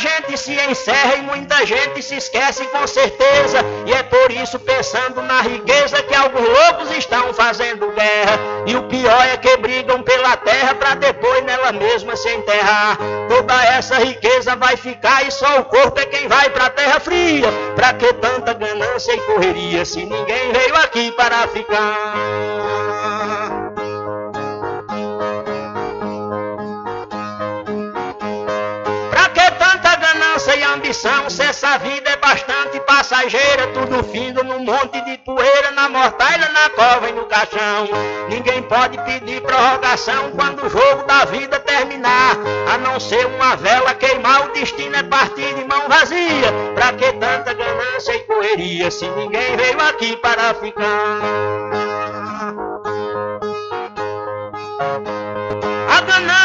Gente se encerra e muita gente se esquece com certeza. E é por isso, pensando na riqueza, que alguns loucos estão fazendo guerra. E o pior é que brigam pela terra pra depois nela mesma se enterrar. Toda essa riqueza vai ficar e só o corpo é quem vai pra terra fria. Pra que tanta ganância e correria se ninguém veio aqui para ficar? Ganância e ambição? Se essa vida é bastante passageira, tudo findo num monte de poeira, na mortalha, na cova e no caixão. Ninguém pode pedir prorrogação quando o jogo da vida terminar, a não ser uma vela queimar, o destino é partir de mão vazia. Pra que tanta ganância e correria, se ninguém veio aqui para ficar?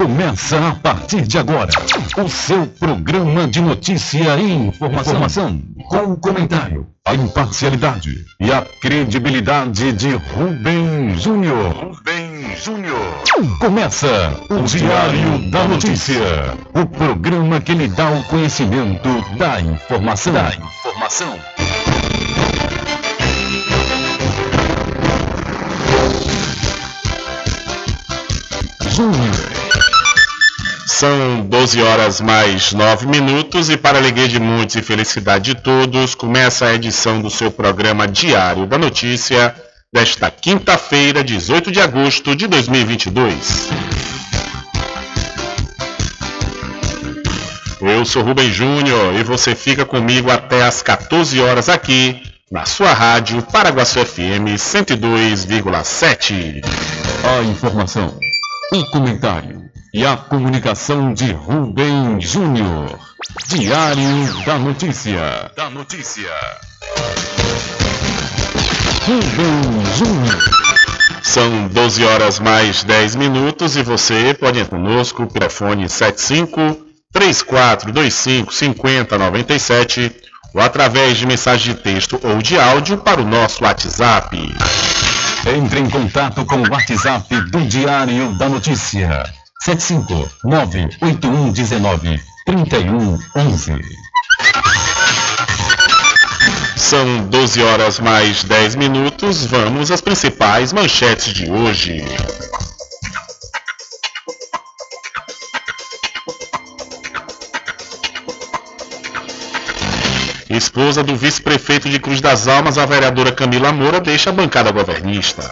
Começa a partir de agora o seu programa de notícia e informação, Informação com o comentário, a imparcialidade e a credibilidade de Rubem Júnior. Rubem Júnior. Começa o Diário da Notícia, o programa que lhe dá o conhecimento da informação. Da informação. São 12 horas mais 9 minutos e para alegria de muitos e felicidade de todos, começa a edição do seu programa Diário da Notícia desta quinta-feira, 18 de agosto de 2022. Eu sou Rubem Júnior e você fica comigo até às 14 horas aqui na sua rádio Paraguaçu FM 102,7. A informação, o comentário e a comunicação de Rubem Júnior. Diário da Notícia. Da Notícia. Rubem Júnior. São 12 horas mais 10 minutos e você pode entrar conosco pelo telefone 75 3425 5097 ou através de mensagem de texto ou de áudio para o nosso WhatsApp. Entre em contato com o WhatsApp do Diário da Notícia. 759-8119-3111. São 12 horas mais 10 minutos. Vamos às principais manchetes de hoje. Esposa do vice-prefeito de Cruz das Almas, a vereadora Camila Moura, deixa a bancada governista.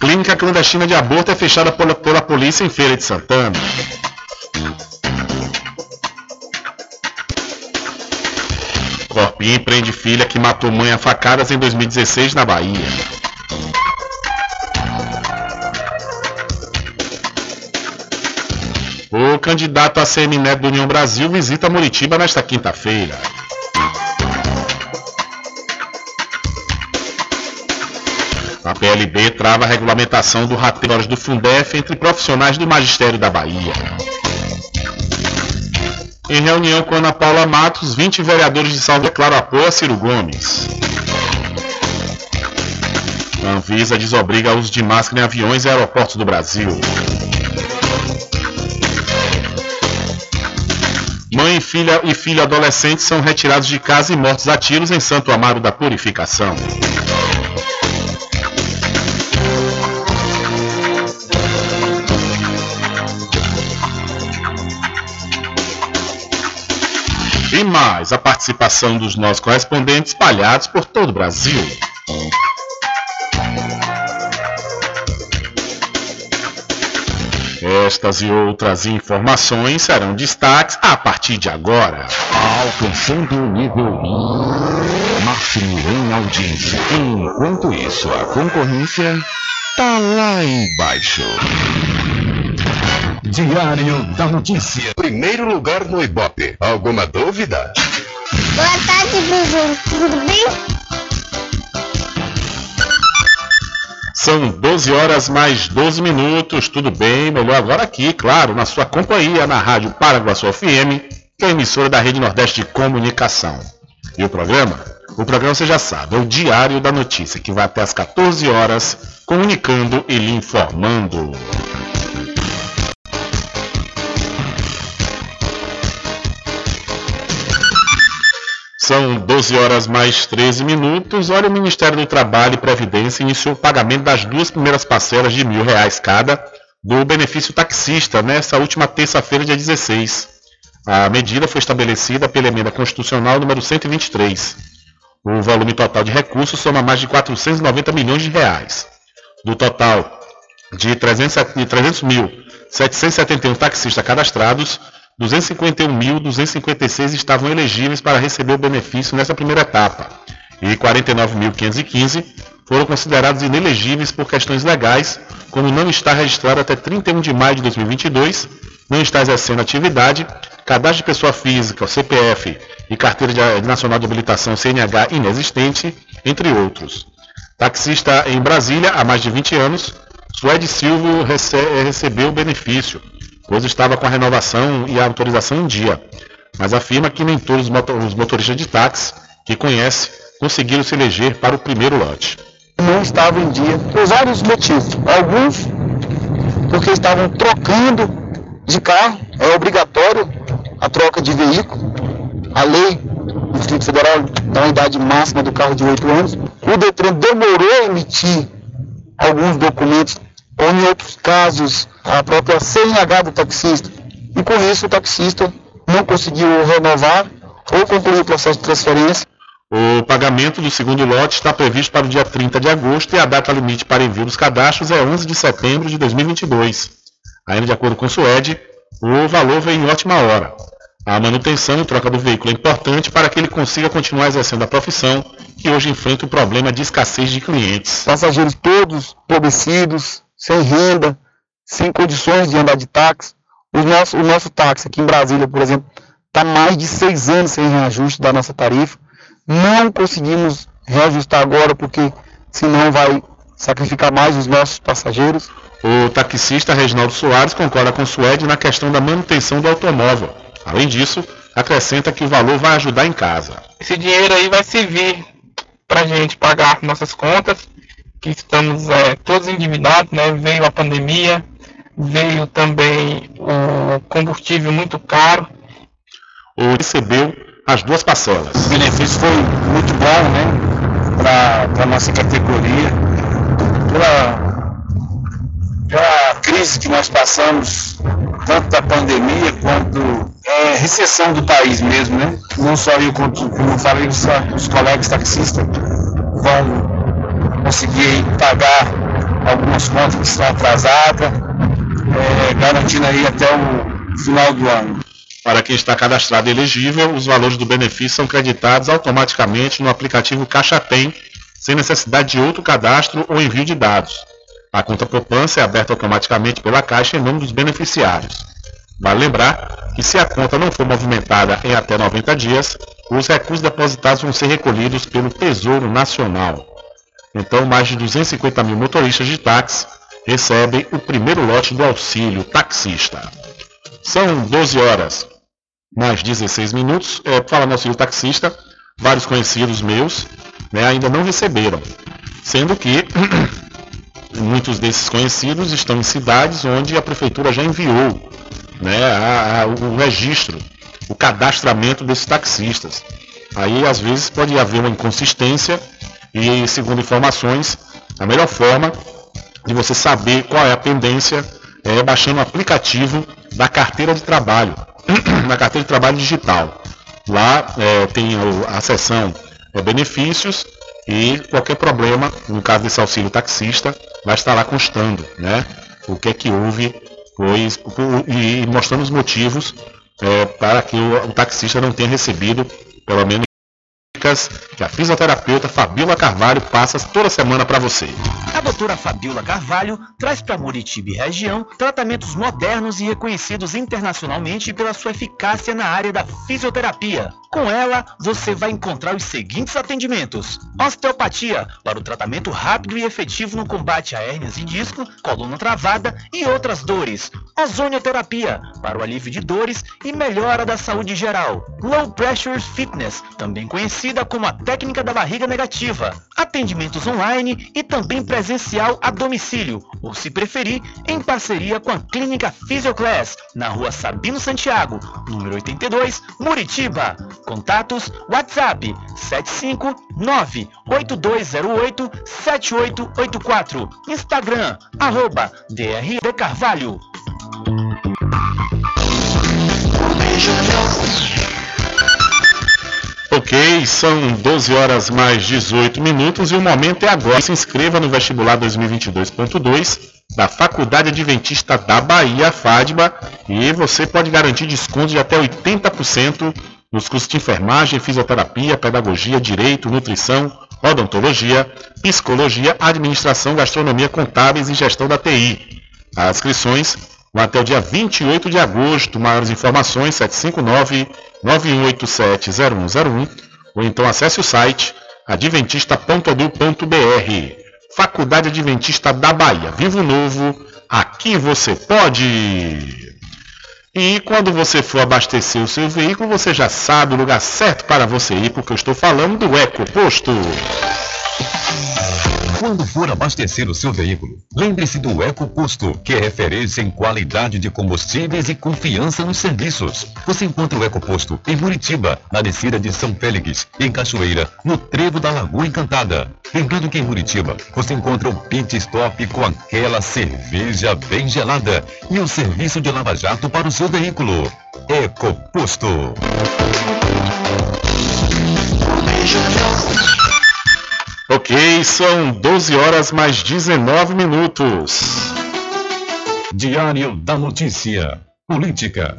Clínica clandestina de aborto é fechada pela, pela polícia em Feira de Santana. Corpinho prende filha que matou mãe a facadas em 2016 na Bahia. O candidato a semineto do União Brasil visita Muritiba nesta quinta-feira. PLB trava a regulamentação do rateio do Fundef entre profissionais do magistério da Bahia. Em reunião com Ana Paula Matos, 20 vereadores de Salve declaram apoio a Ciro Gomes. A Anvisa desobriga o uso de máscara em aviões e aeroportos do Brasil. Mãe e filha e filho adolescentes são retirados de casa e mortos a tiros em Santo Amaro da Purificação. E mais a participação dos nossos correspondentes espalhados por todo o Brasil. Estas e outras informações serão destaques a partir de agora. Alcançando o nível máximo em audiência. Enquanto isso, a concorrência tá lá embaixo. Diário da Notícia. Primeiro lugar no Ibope. Alguma dúvida? Boa tarde, Bruno. Tudo bem? São 12 horas mais 12 minutos, tudo bem? Melhor agora aqui, claro, na sua companhia, na Rádio Paraguaçu FM, que é a emissora da Rede Nordeste de Comunicação. E o programa? O programa você já sabe, é o Diário da Notícia, que vai até às 14 horas, comunicando e lhe informando. São 12 horas mais 13 minutos. Olha, o Ministério do Trabalho e Previdência iniciou o pagamento das duas primeiras parcelas de mil reais cada do benefício taxista nesta última terça-feira, dia 16. A medida foi estabelecida pela emenda constitucional número 123. O volume total de recursos soma mais de 490 milhões de reais. Do total de 300.771 taxistas cadastrados, 251.256 estavam elegíveis para receber o benefício nessa primeira etapa e 49.515 foram considerados inelegíveis por questões legais, como não estar registrado até 31 de maio de 2022, não estar exercendo atividade, cadastro de pessoa física, CPF e carteira de nacional de habilitação CNH inexistente, entre outros. Taxista em Brasília há mais de 20 anos, Suede Silva rece recebeu o benefício pois estava com a renovação e a autorização em dia, mas afirma que nem todos os motoristas de táxi que conhece conseguiram se eleger para o primeiro lote. Não estava em dia por vários motivos. Alguns porque estavam trocando de carro, é obrigatório a troca de veículo. A lei do Distrito Federal dá uma idade máxima do carro de 8 anos. O Detran demorou a emitir alguns documentos ou em outros casos a própria CNH do taxista. E com isso o taxista não conseguiu renovar ou concluir o processo de transferência. O pagamento do segundo lote está previsto para o dia 30 de agosto e a data limite para envio dos cadastros é 11 de setembro de 2022. Ainda de acordo com o SUED, o valor vem em ótima hora. A manutenção e troca do veículo é importante para que ele consiga continuar exercendo a profissão, que hoje enfrenta o problema de escassez de clientes. Passageiros todos empobrecidos, sem renda, sem condições de andar de táxi. O nosso, o nosso táxi aqui em Brasília, por exemplo, está mais de seis anos sem reajuste da nossa tarifa. Não conseguimos reajustar agora porque senão vai sacrificar mais os nossos passageiros. O taxista Reginaldo Soares concorda com o Suede na questão da manutenção do automóvel. Além disso, acrescenta que o valor vai ajudar em casa. Esse dinheiro aí vai servir para a gente pagar nossas contas que estamos é, todos endividados, né? Veio a pandemia, veio também o combustível muito caro. O recebeu as duas parcelas. O benefício foi muito bom, né? Para a nossa categoria. Pela, pela crise que nós passamos tanto da pandemia quanto é, recessão do país mesmo, né? Não só eu, quanto, como eu falei, os, os colegas taxistas vão conseguir pagar algumas contas que estão atrasadas, é, garantindo aí até o final do ano. Para quem está cadastrado e elegível, os valores do benefício são creditados automaticamente no aplicativo Caixa Tem, sem necessidade de outro cadastro ou envio de dados. A conta poupança é aberta automaticamente pela Caixa em nome dos beneficiários. Vale lembrar que se a conta não for movimentada em até 90 dias, os recursos depositados vão ser recolhidos pelo Tesouro Nacional. Então, mais de 250 mil motoristas de táxi recebem o primeiro lote do auxílio taxista. São 12 horas mais 16 minutos. É, fala no auxílio taxista, vários conhecidos meus né, ainda não receberam. Sendo que muitos desses conhecidos estão em cidades onde a prefeitura já enviou né, a, a, o registro, o cadastramento desses taxistas. Aí às vezes pode haver uma inconsistência e, segundo informações, a melhor forma de você saber qual é a pendência é baixando o aplicativo da carteira de trabalho, na carteira de trabalho digital. Lá é, tem a seção é, benefícios e qualquer problema, no caso desse auxílio taxista, vai estar lá constando, né? O que é que houve pois, e mostrando os motivos é, para que o, o taxista não tenha recebido, pelo menos que a fisioterapeuta Fabiola Carvalho passa toda semana para você. A doutora Fabiola Carvalho traz para Muritiba e região tratamentos modernos e reconhecidos internacionalmente pela sua eficácia na área da fisioterapia. Com ela, você vai encontrar os seguintes atendimentos: osteopatia, para o tratamento rápido e efetivo no combate a hérnias de disco, coluna travada e outras dores. Ozonioterapia, para o alívio de dores e melhora da saúde geral. Low Pressure Fitness, também conhecida como a técnica da barriga negativa. Atendimentos online e também presencial a domicílio, ou se preferir, em parceria com a Clínica Physioclass, na rua Sabino Santiago, número 82, Muritiba. Contatos WhatsApp 759-8208-7884. Instagram, arroba DRD Carvalho. Ok, são 12 horas mais 18 minutos e o momento é agora. Se inscreva no vestibular 2022.2 da Faculdade Adventista da Bahia, FADBA, e você pode garantir desconto de até 80% nos cursos de enfermagem, fisioterapia, pedagogia, direito, nutrição, odontologia, psicologia, administração, gastronomia, contábeis e gestão da TI. As inscrições vão até o dia 28 de agosto. Maiores informações 759-9187-0101 ou então acesse o site adventista.edu.br. Faculdade Adventista da Bahia. Vivo Novo, aqui você pode! E quando você for abastecer o seu veículo, você já sabe o lugar certo para você ir, porque eu estou falando do EcoPosto. Quando for abastecer o seu veículo, lembre-se do EcoPosto, que é referência em qualidade de combustíveis e confiança nos serviços. Você encontra o EcoPosto em Muritiba, na descida de São Félix, em Cachoeira, no trevo da Lagoa Encantada. Lembrando que em Muritiba você encontra o pit stop com aquela cerveja bem gelada e o serviço de lava-jato para o seu veículo. EcoPosto. Ok, são 12 horas mais 19 minutos. Diário da Notícia. Política.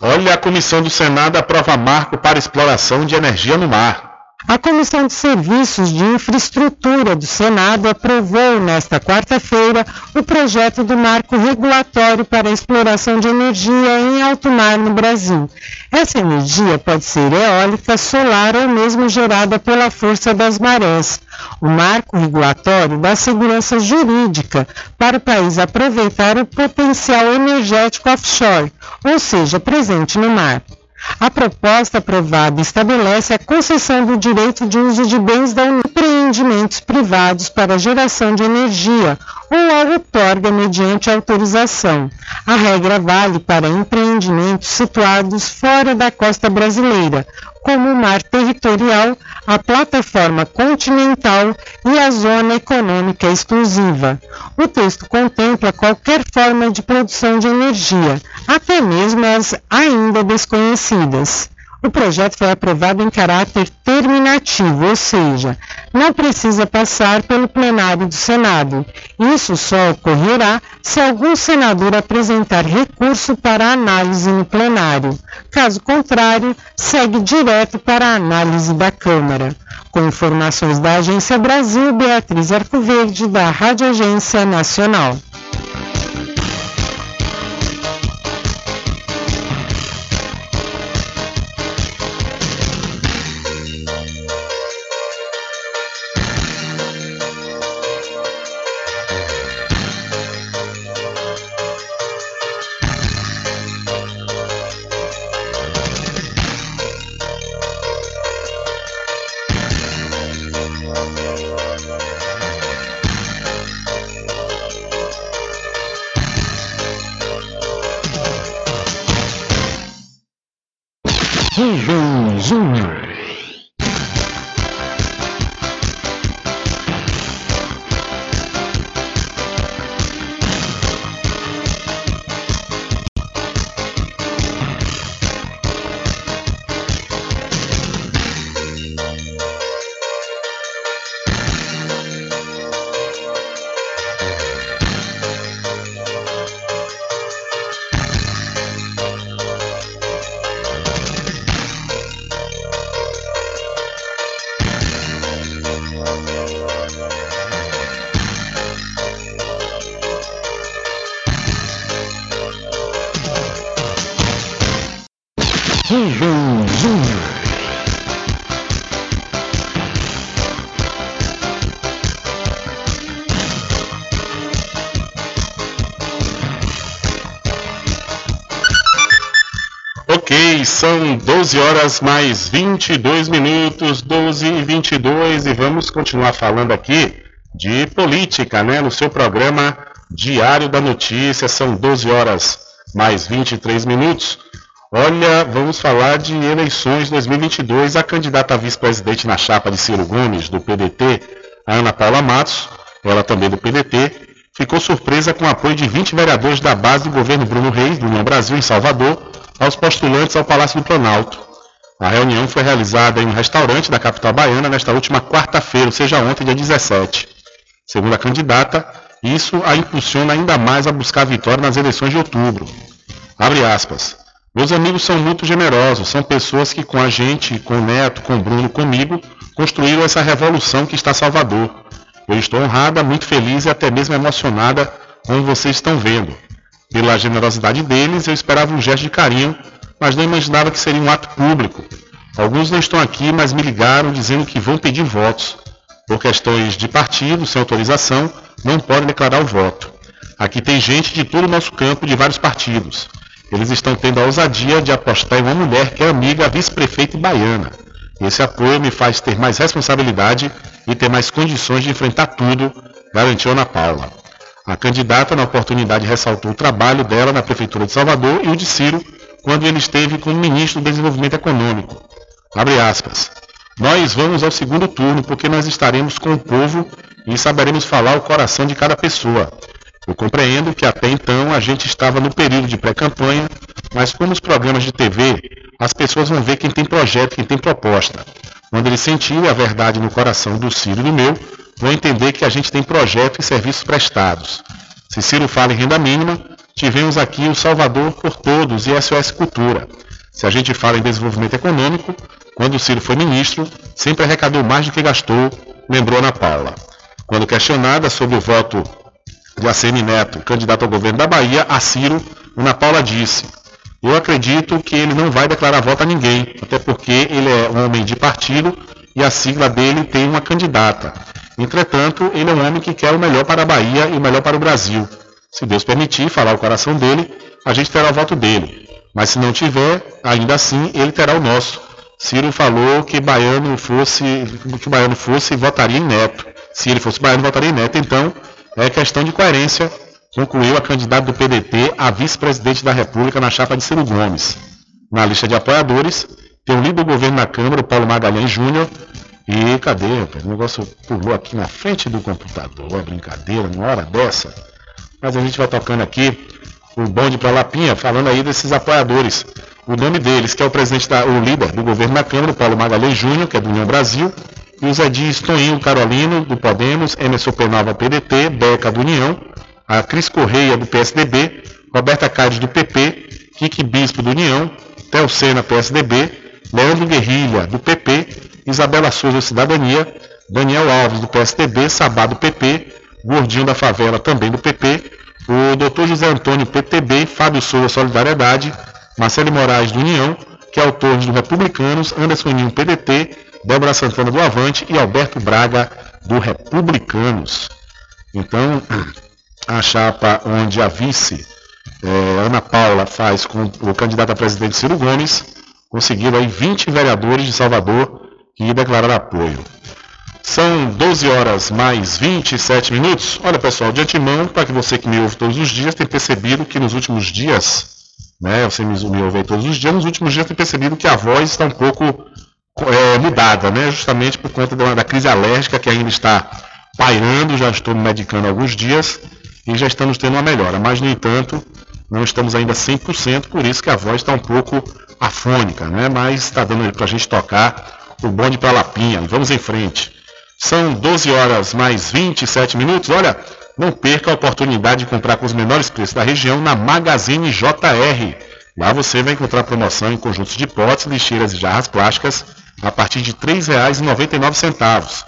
Olha, a comissão do Senado aprova marco para exploração de energia no mar. A Comissão de Serviços de Infraestrutura do Senado aprovou nesta quarta-feira o projeto do marco regulatório para a exploração de energia em alto mar no Brasil. Essa energia pode ser eólica, solar ou mesmo gerada pela força das marés. O marco regulatório dá segurança jurídica para o país aproveitar o potencial energético offshore, ou seja, presente no mar. A proposta aprovada estabelece a concessão do direito de uso de bens da empreendimentos privados para geração de energia ou a outorga mediante autorização. A regra vale para empreendimentos situados fora da costa brasileira, como o mar territorial, a plataforma continental e a zona econômica exclusiva. O texto contempla qualquer forma de produção de energia, até mesmo as ainda desconhecidas. O projeto foi aprovado em caráter terminativo, ou seja, não precisa passar pelo plenário do Senado. Isso só ocorrerá se algum senador apresentar recurso para análise no plenário. Caso contrário, segue direto para a análise da Câmara. Com informações da Agência Brasil, Beatriz Arcoverde, da Rádio Agência Nacional. 12 horas mais 22 minutos, 12 e 22, e vamos continuar falando aqui de política, né? No seu programa Diário da Notícia, são 12 horas mais 23 minutos. Olha, vamos falar de eleições 2022. A candidata a vice-presidente na chapa de Ciro Gomes, do PDT, Ana Paula Matos, ela também do PDT, ficou surpresa com o apoio de 20 vereadores da base do governo Bruno Reis, do União Brasil, em Salvador, aos postulantes ao Palácio do Planalto. A reunião foi realizada em um restaurante da capital baiana nesta última quarta-feira, ou seja, ontem, dia 17. Segundo a candidata, isso a impulsiona ainda mais a buscar vitória nas eleições de outubro. Abre aspas. Meus amigos são muito generosos, são pessoas que com a gente, com o Neto, com o Bruno, comigo, construíram essa revolução que está Salvador. Eu estou honrada, muito feliz e até mesmo emocionada, como vocês estão vendo. Pela generosidade deles, eu esperava um gesto de carinho, mas não imaginava que seria um ato público. Alguns não estão aqui, mas me ligaram dizendo que vão pedir votos. Por questões de partido, sem autorização, não podem declarar o voto. Aqui tem gente de todo o nosso campo, de vários partidos. Eles estão tendo a ousadia de apostar em uma mulher que é amiga vice-prefeita baiana. Esse apoio me faz ter mais responsabilidade e ter mais condições de enfrentar tudo, garantiu Ana Paula. A candidata, na oportunidade, ressaltou o trabalho dela na Prefeitura de Salvador e o de Ciro, quando ele esteve como ministro do Desenvolvimento Econômico. Abre aspas. Nós vamos ao segundo turno porque nós estaremos com o povo e saberemos falar o coração de cada pessoa. Eu compreendo que até então a gente estava no período de pré-campanha, mas como os programas de TV, as pessoas vão ver quem tem projeto, quem tem proposta. Quando eles sentirem a verdade no coração do Ciro e do meu, vão entender que a gente tem projeto e serviços prestados. Se Ciro fala em renda mínima, tivemos aqui o Salvador por Todos e SOS Cultura. Se a gente fala em desenvolvimento econômico, quando Ciro foi ministro, sempre arrecadou mais do que gastou, lembrou Ana Paula. Quando questionada sobre o voto de ACM Neto, candidato ao governo da Bahia, a Ciro, Ana Paula disse: Eu acredito que ele não vai declarar voto a ninguém, até porque ele é um homem de partido e a sigla dele tem uma candidata. Entretanto, ele é um homem que quer o melhor para a Bahia e o melhor para o Brasil. Se Deus permitir falar o coração dele, a gente terá o voto dele. Mas se não tiver, ainda assim ele terá o nosso. Ciro falou que baiano fosse, que baiano fosse votaria em Neto. Se ele fosse baiano, votaria em Neto. Então, é questão de coerência, concluiu a candidata do PDT a vice-presidente da República na chapa de Ciro Gomes. Na lista de apoiadores, Tem o líder do governo na Câmara, o Paulo Magalhães Júnior. E cadê? O negócio pulou aqui na frente do computador. Brincadeira, numa hora dessa. Mas a gente vai tocando aqui o bonde para Lapinha, falando aí desses apoiadores. O nome deles, que é o presidente da, o líder do governo na Câmara, o Paulo Magalhães Júnior, que é do União Brasil, e o Zé Dias Toninho Carolino, do Podemos, Emerson Penalva, PDT, Beca, do União, a Cris Correia, do PSDB, Roberta Cádiz, do PP, Kiki Bispo, do União, Theo PSDB, Leandro Guerrilha, do PP, Isabela Souza, Cidadania, Daniel Alves, do PSDB, Sabá, do PP, Gordinho da Favela, também do PP, o Dr. José Antônio, PTB, Fábio Souza, Solidariedade, Marcelo Moraes, do União, que é autor do Republicanos, Anderson Ninho, PDT, Débora Santana, do Avante e Alberto Braga, do Republicanos. Então, a chapa onde a vice eh, Ana Paula faz com o candidato a presidente Ciro Gomes, conseguiram aí 20 vereadores de Salvador que declararam apoio. São 12 horas mais 27 minutos. Olha pessoal, de antemão, para que você que me ouve todos os dias tem percebido que nos últimos dias, né, você me, me ouve todos os dias, nos últimos dias tem percebido que a voz está um pouco é, mudada, né, justamente por conta da, da crise alérgica que ainda está pairando, já estou me medicando há alguns dias e já estamos tendo uma melhora, mas no entanto, não estamos ainda 100%, por isso que a voz está um pouco afônica, né? Mas está dando para a gente tocar o bonde para Lapinha. Vamos em frente. São 12 horas mais 27 minutos. Olha, não perca a oportunidade de comprar com os menores preços da região na Magazine JR. Lá você vai encontrar promoção em conjuntos de potes, lixeiras e jarras plásticas a partir de R$ 3,99.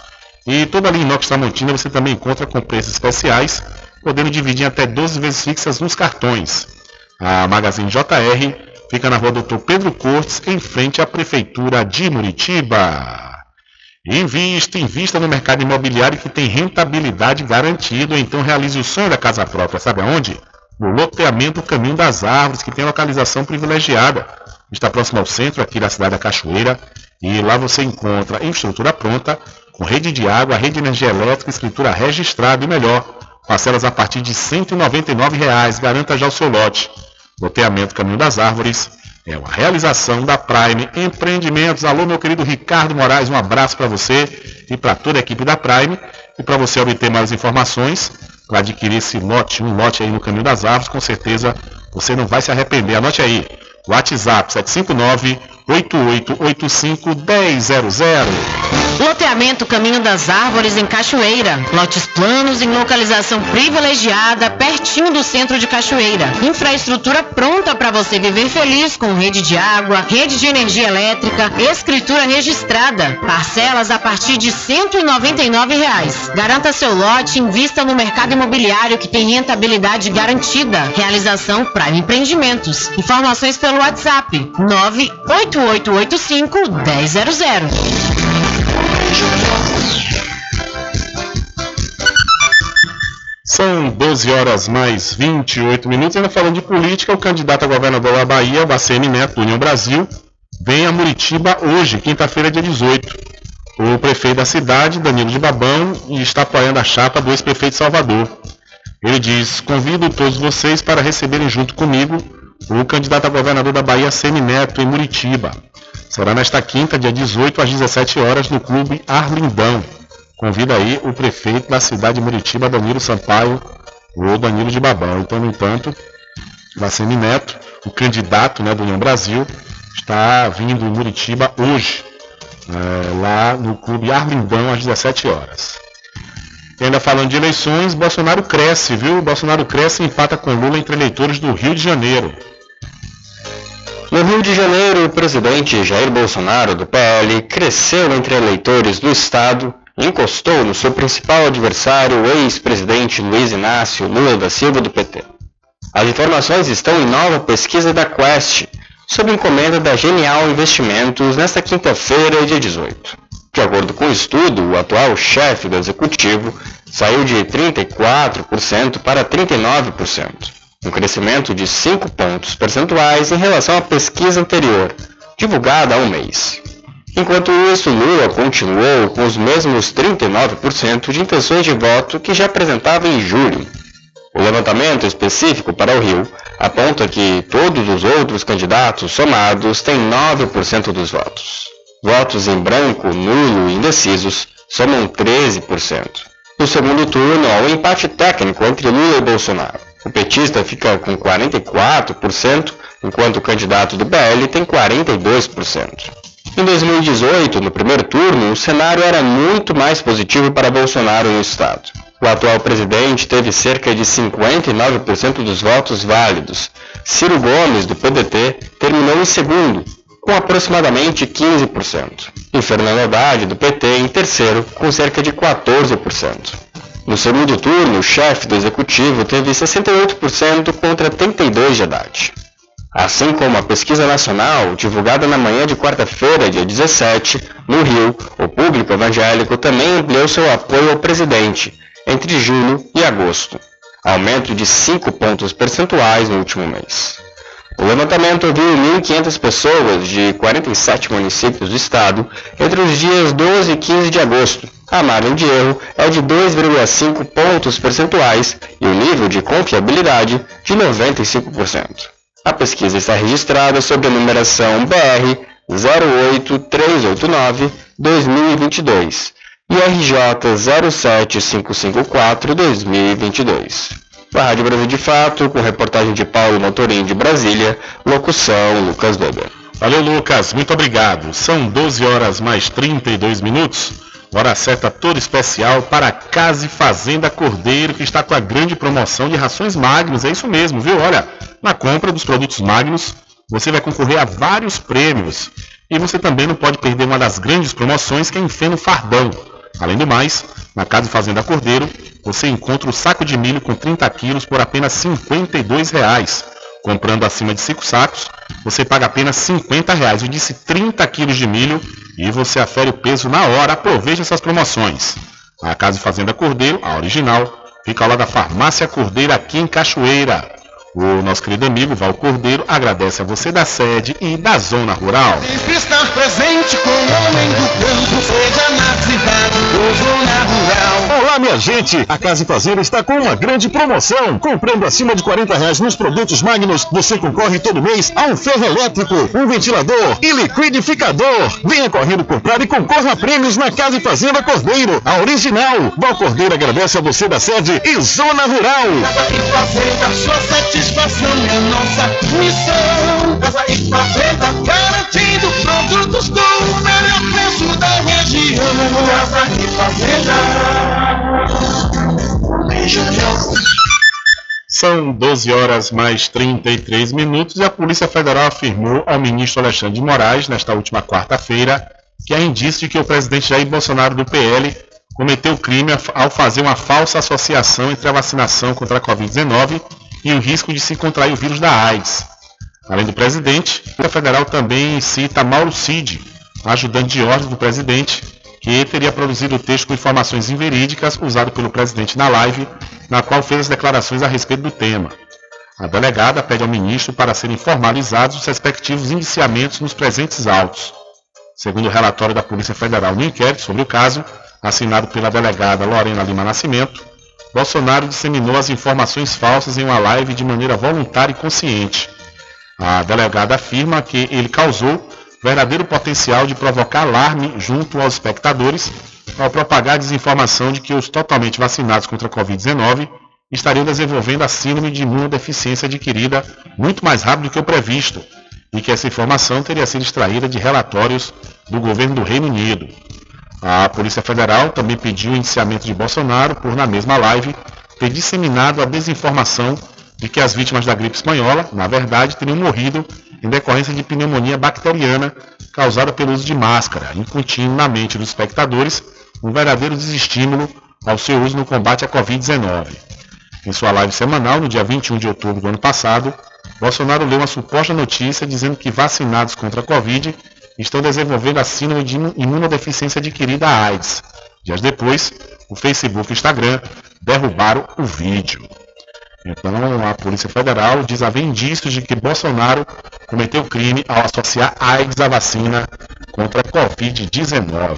E toda a linha inox Tramontina você também encontra com preços especiais, podendo dividir até 12 vezes fixas nos cartões. A Magazine JR fica na rua Doutor Pedro Cortes, em frente à Prefeitura de Muritiba. Invista, invista no mercado imobiliário que tem rentabilidade garantida, então realize o sonho da casa própria. Sabe aonde? No loteamento Caminho das Árvores, que tem localização privilegiada. Está próximo ao centro aqui da cidade da Cachoeira. E lá você encontra infraestrutura pronta, com rede de água, rede de energia elétrica, escritura registrada e melhor. Parcelas a partir de 199 reais. Garanta já o seu lote. Loteamento Caminho das Árvores é uma realização da Prime Empreendimentos. Alô, meu querido Ricardo Moraes, um abraço para você e para toda a equipe da Prime. E para você obter mais informações, para adquirir esse lote, um lote aí no Caminho das Árvores, com certeza você não vai se arrepender. Anote aí, WhatsApp 759 8885 1000. Loteamento Caminho das Árvores em Cachoeira. Lotes planos em localização privilegiada, pertinho do centro de Cachoeira. Infraestrutura pronta para você viver feliz com rede de água, rede de energia elétrica, escritura registrada. Parcelas a partir de 199 reais. Garanta seu lote, invista no mercado imobiliário que tem rentabilidade garantida. Realização Prime Empreendimentos. Informações pelo WhatsApp 98885 1000. São 12 horas mais 28 minutos. Ainda falando de política, o candidato a governador da Bahia, ACM Neto, União Brasil, vem a Muritiba hoje, quinta-feira, dia 18. O prefeito da cidade, Danilo de Babão, está apoiando a chapa do ex-prefeito Salvador. Ele diz: Convido todos vocês para receberem junto comigo o candidato a governador da Bahia, ACM Neto, em Muritiba. Será nesta quinta, dia 18, às 17 horas, no Clube Arlindão. Convida aí o prefeito da cidade de Muritiba, Danilo Sampaio, ou Danilo de Babão. Então, no entanto, Vacene Neto, o candidato né, do União Brasil, está vindo em Muritiba hoje, é, lá no Clube Arlindão, às 17 horas. E ainda falando de eleições, Bolsonaro cresce, viu? Bolsonaro cresce e empata com Lula entre eleitores do Rio de Janeiro. No Rio de Janeiro, o presidente Jair Bolsonaro, do PL, cresceu entre eleitores do estado encostou no seu principal adversário, o ex-presidente Luiz Inácio Lula da Silva do PT. As informações estão em nova pesquisa da Quest, sob encomenda da Genial Investimentos, nesta quinta-feira, dia 18. De acordo com o estudo, o atual chefe do executivo saiu de 34% para 39%, um crescimento de 5 pontos percentuais em relação à pesquisa anterior, divulgada há um mês. Enquanto isso, Lula continuou com os mesmos 39% de intenções de voto que já apresentava em julho. O levantamento específico para o Rio aponta que todos os outros candidatos somados têm 9% dos votos. Votos em branco, nulo e indecisos somam 13%. No segundo turno, há um empate técnico entre Lula e Bolsonaro. O petista fica com 44%, enquanto o candidato do BL tem 42%. Em 2018, no primeiro turno, o cenário era muito mais positivo para Bolsonaro no estado. O atual presidente teve cerca de 59% dos votos válidos. Ciro Gomes, do PDT, terminou em segundo, com aproximadamente 15%. E Fernando Haddad, do PT, em terceiro, com cerca de 14%. No segundo turno, o chefe do executivo teve 68% contra 32% de Haddad. Assim como a pesquisa nacional, divulgada na manhã de quarta-feira, dia 17, no Rio, o público evangélico também ampliou seu apoio ao presidente entre julho e agosto, aumento de 5 pontos percentuais no último mês. O levantamento ouviu 1.500 pessoas de 47 municípios do estado entre os dias 12 e 15 de agosto. A margem de erro é de 2,5 pontos percentuais e o nível de confiabilidade de 95%. A pesquisa está registrada sob a numeração BR 08389-2022 e RJ 07554-2022. A Rádio Brasil de Fato, com reportagem de Paulo Motorim de Brasília, locução Lucas Weber. Valeu, Lucas. Muito obrigado. São 12 horas mais 32 minutos. Hora certa toda especial para a Casa e Fazenda Cordeiro, que está com a grande promoção de rações Magnus. É isso mesmo, viu? Olha, na compra dos produtos Magnus, você vai concorrer a vários prêmios. E você também não pode perder uma das grandes promoções que é Enfeno Fardão. Além do mais, na Casa e Fazenda Cordeiro, você encontra o saco de milho com 30 quilos por apenas R$ 52,00. Comprando acima de 5 sacos, você paga apenas R$ 50,00. Eu disse 30 quilos de milho e você afere o peso na hora. Aproveite essas promoções. A Casa e Fazenda Cordeiro, a original, fica ao lado da Farmácia Cordeiro aqui em Cachoeira. O nosso querido amigo Val Cordeiro agradece a você da sede e da zona rural. Sempre estar presente com o homem do campo, seja na cidade ou zona rural. Olá, minha gente! A Casa e Fazenda está com uma grande promoção. Comprando acima de 40 reais nos produtos Magnus, você concorre todo mês a um ferro elétrico, um ventilador e liquidificador. Venha correndo comprar e concorra a prêmios na Casa e Fazenda Cordeiro, a original. Val Cordeiro agradece a você da sede e zona rural. Casa e Fazenda, sua satisfação é nossa missão. Casa e Fazenda, garantindo produtos com o melhor preço da região. Casa e Fazenda. São 12 horas mais 33 minutos e a Polícia Federal afirmou ao ministro Alexandre de Moraes, nesta última quarta-feira, que há indício de que o presidente Jair Bolsonaro do PL cometeu crime ao fazer uma falsa associação entre a vacinação contra a Covid-19 e o risco de se contrair o vírus da AIDS. Além do presidente, a Federal também cita Mauro Cid, ajudante de ordem do presidente, que teria produzido o texto com informações inverídicas usado pelo presidente na live, na qual fez as declarações a respeito do tema. A delegada pede ao ministro para serem formalizados os respectivos indiciamentos nos presentes autos. Segundo o relatório da Polícia Federal no inquérito sobre o caso, assinado pela delegada Lorena Lima Nascimento, Bolsonaro disseminou as informações falsas em uma live de maneira voluntária e consciente. A delegada afirma que ele causou verdadeiro potencial de provocar alarme junto aos espectadores ao propagar a desinformação de que os totalmente vacinados contra a Covid-19 estariam desenvolvendo a síndrome de imunodeficiência adquirida muito mais rápido do que o previsto e que essa informação teria sido extraída de relatórios do governo do Reino Unido. A Polícia Federal também pediu o indiciamento de Bolsonaro por, na mesma live, ter disseminado a desinformação de que as vítimas da gripe espanhola, na verdade, teriam morrido em decorrência de pneumonia bacteriana causada pelo uso de máscara, incutindo na mente dos espectadores um verdadeiro desestímulo ao seu uso no combate à Covid-19. Em sua live semanal, no dia 21 de outubro do ano passado, Bolsonaro leu uma suposta notícia dizendo que vacinados contra a Covid estão desenvolvendo a síndrome de imunodeficiência adquirida à AIDS. Dias depois, o Facebook e o Instagram derrubaram o vídeo. Então, a Polícia Federal diz haver indícios de que Bolsonaro cometeu crime ao associar AIDS à vacina contra a Covid-19.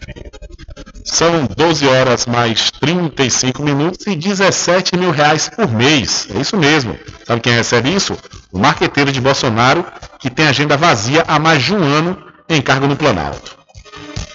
São 12 horas mais 35 minutos e 17 mil reais por mês. É isso mesmo. Sabe quem recebe isso? O marqueteiro de Bolsonaro, que tem agenda vazia há mais de um ano em cargo no Planalto.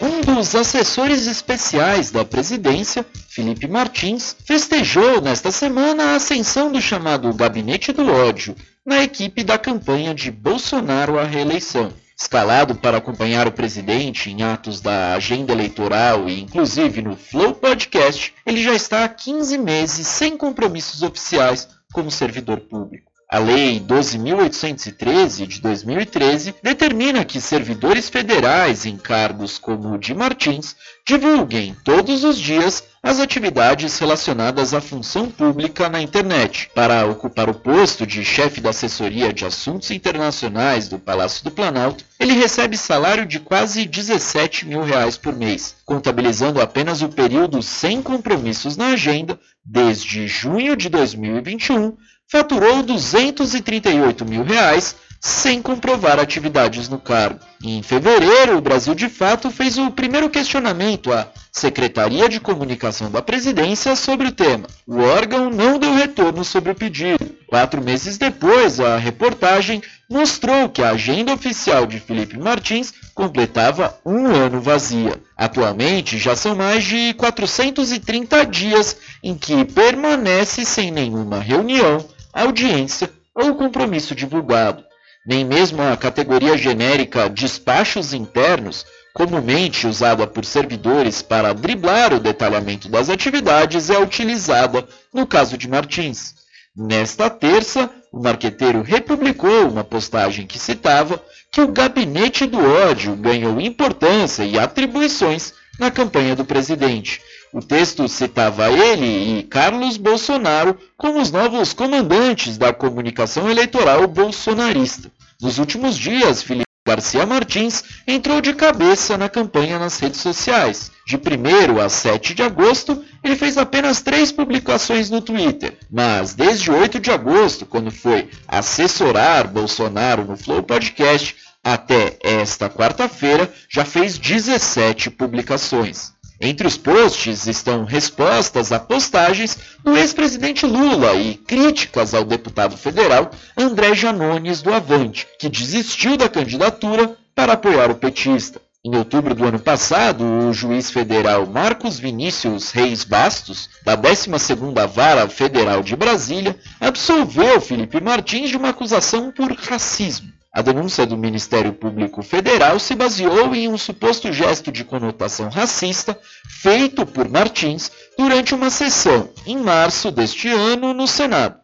Um dos assessores especiais da presidência, Felipe Martins, festejou nesta semana a ascensão do chamado Gabinete do Ódio na equipe da campanha de Bolsonaro à reeleição. Escalado para acompanhar o presidente em atos da agenda eleitoral e inclusive no Flow Podcast, ele já está há 15 meses sem compromissos oficiais como servidor público. A Lei 12.813 de 2013 determina que servidores federais em cargos como o de Martins divulguem todos os dias as atividades relacionadas à função pública na internet. Para ocupar o posto de chefe da assessoria de assuntos internacionais do Palácio do Planalto, ele recebe salário de quase 17 mil reais por mês, contabilizando apenas o período sem compromissos na agenda desde junho de 2021 faturou 238 mil reais sem comprovar atividades no cargo. Em fevereiro, o Brasil de Fato fez o primeiro questionamento à Secretaria de Comunicação da Presidência sobre o tema. O órgão não deu retorno sobre o pedido. Quatro meses depois, a reportagem mostrou que a agenda oficial de Felipe Martins completava um ano vazia. Atualmente, já são mais de 430 dias em que permanece sem nenhuma reunião, audiência ou compromisso divulgado. Nem mesmo a categoria genérica despachos internos, comumente usada por servidores para driblar o detalhamento das atividades, é utilizada no caso de Martins. Nesta terça, o marqueteiro republicou uma postagem que citava que o gabinete do ódio ganhou importância e atribuições na campanha do presidente. O texto citava ele e Carlos Bolsonaro como os novos comandantes da comunicação eleitoral bolsonarista. Nos últimos dias, Felipe Garcia Martins entrou de cabeça na campanha nas redes sociais. De 1 a 7 de agosto, ele fez apenas três publicações no Twitter, mas desde 8 de agosto, quando foi assessorar Bolsonaro no Flow Podcast, até esta quarta-feira, já fez 17 publicações. Entre os posts estão respostas a postagens do ex-presidente Lula e críticas ao deputado federal André Janones do Avante, que desistiu da candidatura para apoiar o petista. Em outubro do ano passado, o juiz federal Marcos Vinícius Reis Bastos, da 12ª Vara Federal de Brasília, absolveu Felipe Martins de uma acusação por racismo. A denúncia do Ministério Público Federal se baseou em um suposto gesto de conotação racista feito por Martins durante uma sessão em março deste ano no Senado.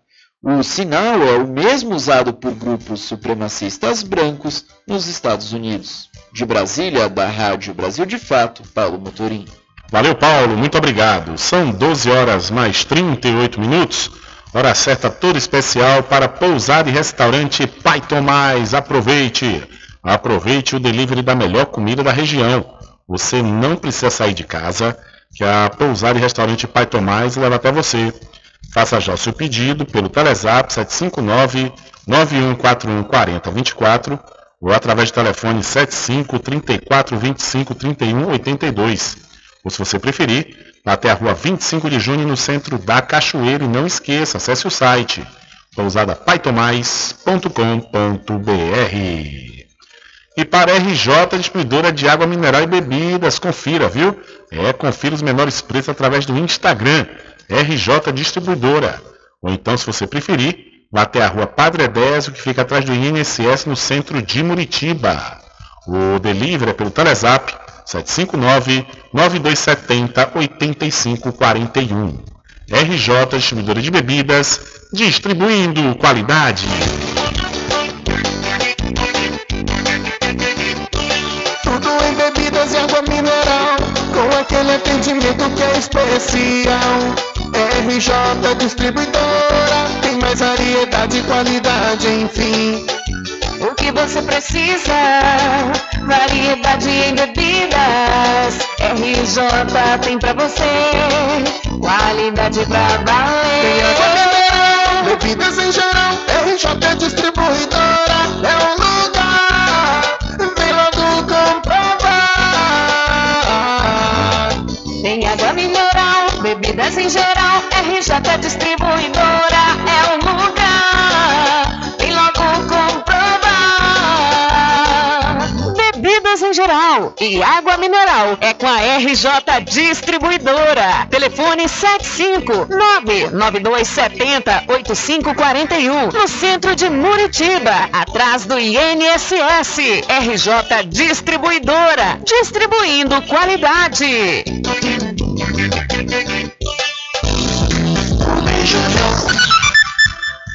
O sinal é o mesmo usado por grupos supremacistas brancos nos Estados Unidos. De Brasília, da Rádio Brasil de Fato, Paulo Motorim. Valeu, Paulo, muito obrigado. São 12 horas mais 38 minutos. Hora certa toda especial para pousar e restaurante Pai Tomás. Aproveite! Aproveite o delivery da melhor comida da região. Você não precisa sair de casa, que a pousar e restaurante Pai Tomás leva até você. Faça já o seu pedido pelo Telezap 759 9141 4024 ou através do telefone 75 34 25 31 82. Ou se você preferir, até a rua 25 de junho no centro da Cachoeira. E não esqueça, acesse o site pousadapaitomais.com.br. E para RJ Distribuidora de Água Mineral e Bebidas, confira, viu? É, confira os menores preços através do Instagram, RJ Distribuidora. Ou então, se você preferir, vá até a rua Padre Edésio, que fica atrás do INSS no centro de Muritiba. O delivery é pelo Telezap 759-9270-8541. RJ Distribuidora de Bebidas, distribuindo qualidade. Tudo em bebidas e água mineral, com aquele atendimento que é especial. RJ Distribuidora, tem mais variedade e qualidade, enfim que você precisa. Variedade em bebidas. RJ tem pra você. Qualidade pra valer. É bebidas em geral. RJ é distribuidora. É um lugar. Vem logo comprovar. Tem água mineral. Bebidas em geral. RJ é distribuidora. E água mineral é com a RJ Distribuidora. Telefone 75992708541 no centro de Muritiba, atrás do INSS. RJ Distribuidora, distribuindo qualidade.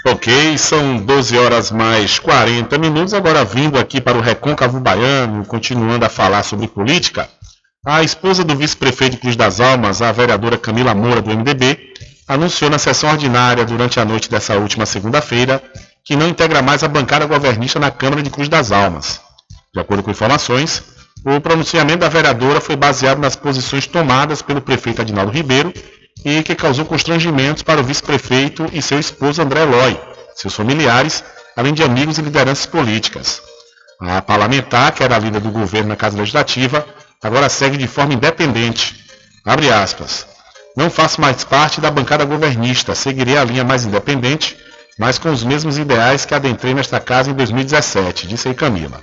Ok, são 12 horas mais 40 minutos. Agora vindo aqui para o Recôncavo Baiano, continuando a falar sobre política. A esposa do vice-prefeito de Cruz das Almas, a vereadora Camila Moura, do MDB, anunciou na sessão ordinária durante a noite dessa última segunda-feira que não integra mais a bancada governista na Câmara de Cruz das Almas. De acordo com informações, o pronunciamento da vereadora foi baseado nas posições tomadas pelo prefeito Adinaldo Ribeiro e que causou constrangimentos para o vice-prefeito e seu esposo André Loi, seus familiares, além de amigos e lideranças políticas. A parlamentar, que era líder do governo na Casa Legislativa, agora segue de forma independente. Abre aspas. Não faço mais parte da bancada governista, seguirei a linha mais independente, mas com os mesmos ideais que adentrei nesta casa em 2017, disse aí Camila.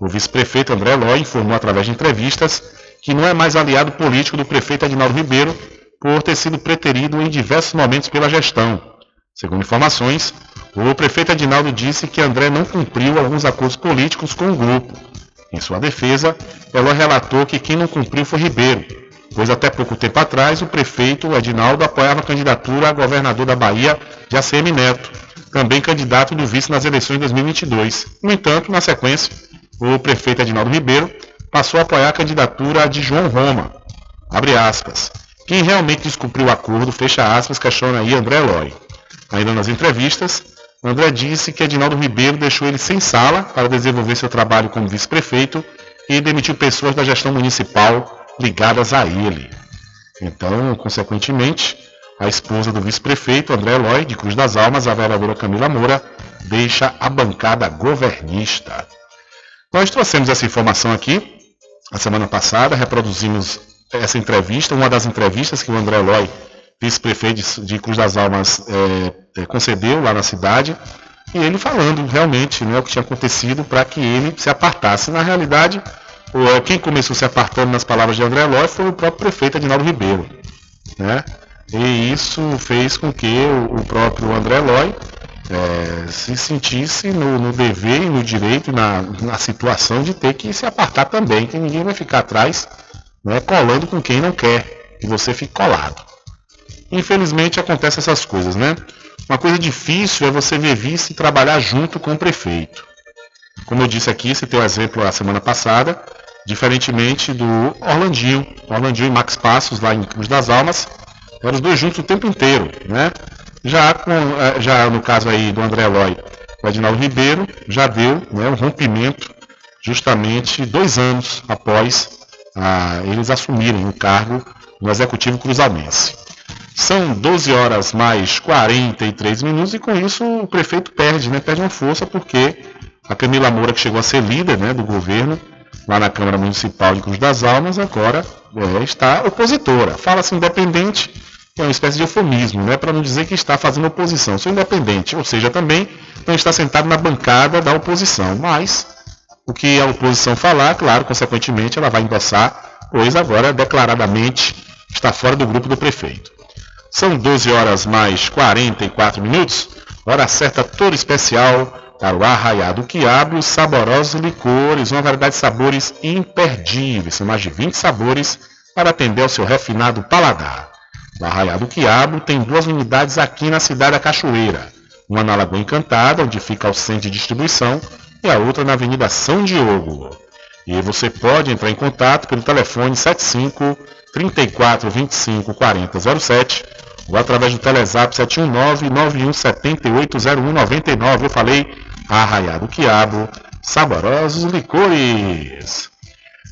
O vice-prefeito André Loi informou através de entrevistas que não é mais aliado político do prefeito Adinaldo Ribeiro por ter sido preterido em diversos momentos pela gestão. Segundo informações, o prefeito Adinaldo disse que André não cumpriu alguns acordos políticos com o grupo. Em sua defesa, Eloy relatou que quem não cumpriu foi Ribeiro, pois até pouco tempo atrás o prefeito Adinaldo apoiava a candidatura a governador da Bahia de ACM Neto, também candidato do vice nas eleições de 2022. No entanto, na sequência, o prefeito Adinaldo Ribeiro passou a apoiar a candidatura de João Roma. Abre aspas. Quem realmente descumpriu o acordo, fecha aspas, questiona aí André Loi. Ainda nas entrevistas, André disse que Adinaldo Ribeiro deixou ele sem sala para desenvolver seu trabalho como vice-prefeito e demitiu pessoas da gestão municipal ligadas a ele. Então, consequentemente, a esposa do vice-prefeito, André Eloy, de Cruz das Almas, a vereadora Camila Moura, deixa a bancada governista. Nós trouxemos essa informação aqui a semana passada, reproduzimos essa entrevista, uma das entrevistas que o André Eloy, vice-prefeito de Cruz das Almas, é, é, concedeu lá na cidade, e ele falando realmente né, o que tinha acontecido para que ele se apartasse. Na realidade, quem começou se apartando nas palavras de André Lói foi o próprio prefeito Adinaldo Ribeiro. Né? E isso fez com que o, próprio André Lói é, se sentisse no, no, dever e no direito, na, na situação de ter que se apartar também, que ninguém vai ficar atrás né, colando com quem não quer que você fique colado. Infelizmente acontecem essas coisas, né? Uma coisa difícil é você ver vice e trabalhar junto com o prefeito. Como eu disse aqui, tem o um exemplo a semana passada, diferentemente do Orlandinho. Orlandinho e Max Passos lá em Cruz das Almas, eram os dois juntos o tempo inteiro, né? Já, com, eh, já no caso aí do André Eloy, o Edinaldo Ribeiro, já deu né, um rompimento justamente dois anos após eles assumirem o cargo no Executivo Cruzamense. São 12 horas mais 43 minutos e com isso o prefeito perde, né? Perde uma força porque a Camila Moura, que chegou a ser líder né, do governo lá na Câmara Municipal de Cruz das Almas, agora é, está opositora. Fala-se independente, que é uma espécie de eufemismo, né, para não dizer que está fazendo oposição. Sou independente, ou seja, também não está sentado na bancada da oposição. Mas o que a oposição falar, claro, consequentemente, ela vai endossar, pois agora declaradamente está fora do grupo do prefeito. São 12 horas mais 44 minutos, hora certa toda especial para o Arraiado Quiabo, saborosos licores, uma variedade de sabores imperdíveis, são mais de 20 sabores para atender ao seu refinado paladar. O Arraiado Quiabo tem duas unidades aqui na cidade da Cachoeira, uma na Lagoa Encantada, onde fica o centro de distribuição, e a outra na Avenida São Diogo. E você pode entrar em contato pelo telefone 75 34 25 40 07 ou através do Telezap 719 91780199. Eu falei Arraiado Quiabo, saborosos licores.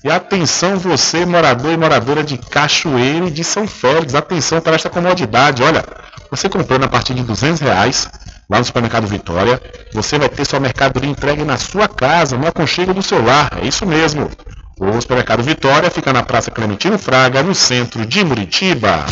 E atenção você, morador e moradora de Cachoeira e de São Félix, atenção para esta comodidade. Olha, você comprando a partir de 200 reais lá no supermercado Vitória, você vai ter sua mercadoria entregue na sua casa, no aconchego do seu lar. É isso mesmo. O supermercado Vitória fica na Praça Clementino Fraga, no centro de Muritiba.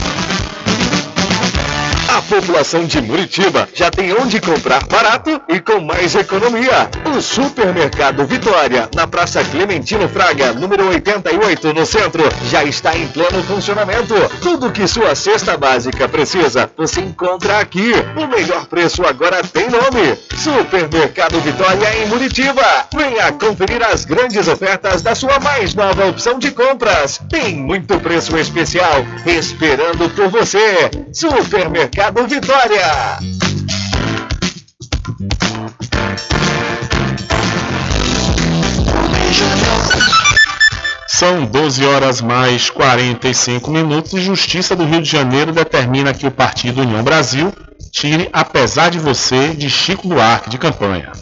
População de Muritiba já tem onde comprar barato e com mais economia. O Supermercado Vitória, na Praça Clementino Fraga, número 88, no centro, já está em pleno funcionamento. Tudo que sua cesta básica precisa, você encontra aqui. O melhor preço agora tem nome. Supermercado Vitória em Muritiba. Venha conferir as grandes ofertas da sua mais nova opção de compras. Tem muito preço especial esperando por você. Supermercado Vitória. São 12 horas mais 45 minutos e Justiça do Rio de Janeiro determina que o Partido União Brasil tire Apesar de Você de Chico Buarque de campanha.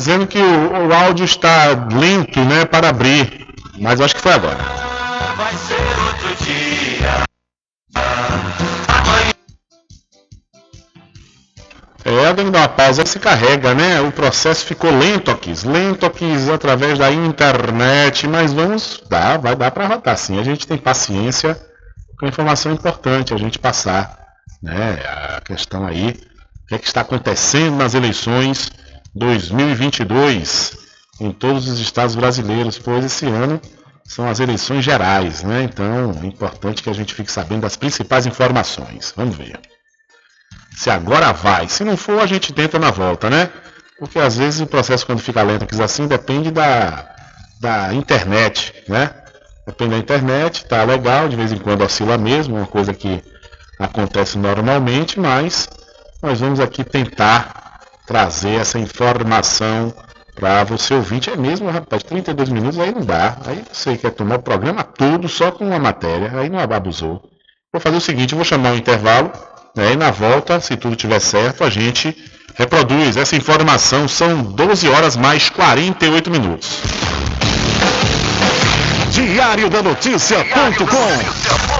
Dizendo que o, o áudio está lento, né, para abrir. Mas acho que foi agora. Vai ser outro dia. É, alguém me dá uma pausa, se carrega, né? O processo ficou lento aqui, lento aqui através da internet, mas vamos dar, vai dar para rodar sim. A gente tem paciência com informação importante a gente passar, né? A questão aí, o que, é que está acontecendo nas eleições 2022 em todos os estados brasileiros, pois esse ano são as eleições gerais, né? Então é importante que a gente fique sabendo das principais informações. Vamos ver. Se agora vai, se não for, a gente tenta na volta, né? Porque às vezes o processo, quando fica lento aqui assim, depende da, da internet, né? Depende da internet, tá legal, de vez em quando oscila mesmo, uma coisa que acontece normalmente, mas nós vamos aqui tentar trazer essa informação para você ouvinte. É mesmo, rapaz, 32 minutos aí não dá. Aí você quer tomar o programa todo só com uma matéria, aí não abusou. Vou fazer o seguinte, vou chamar um intervalo, né, e na volta, se tudo estiver certo, a gente reproduz essa informação. São 12 horas mais 48 minutos. Diário da Notícia.com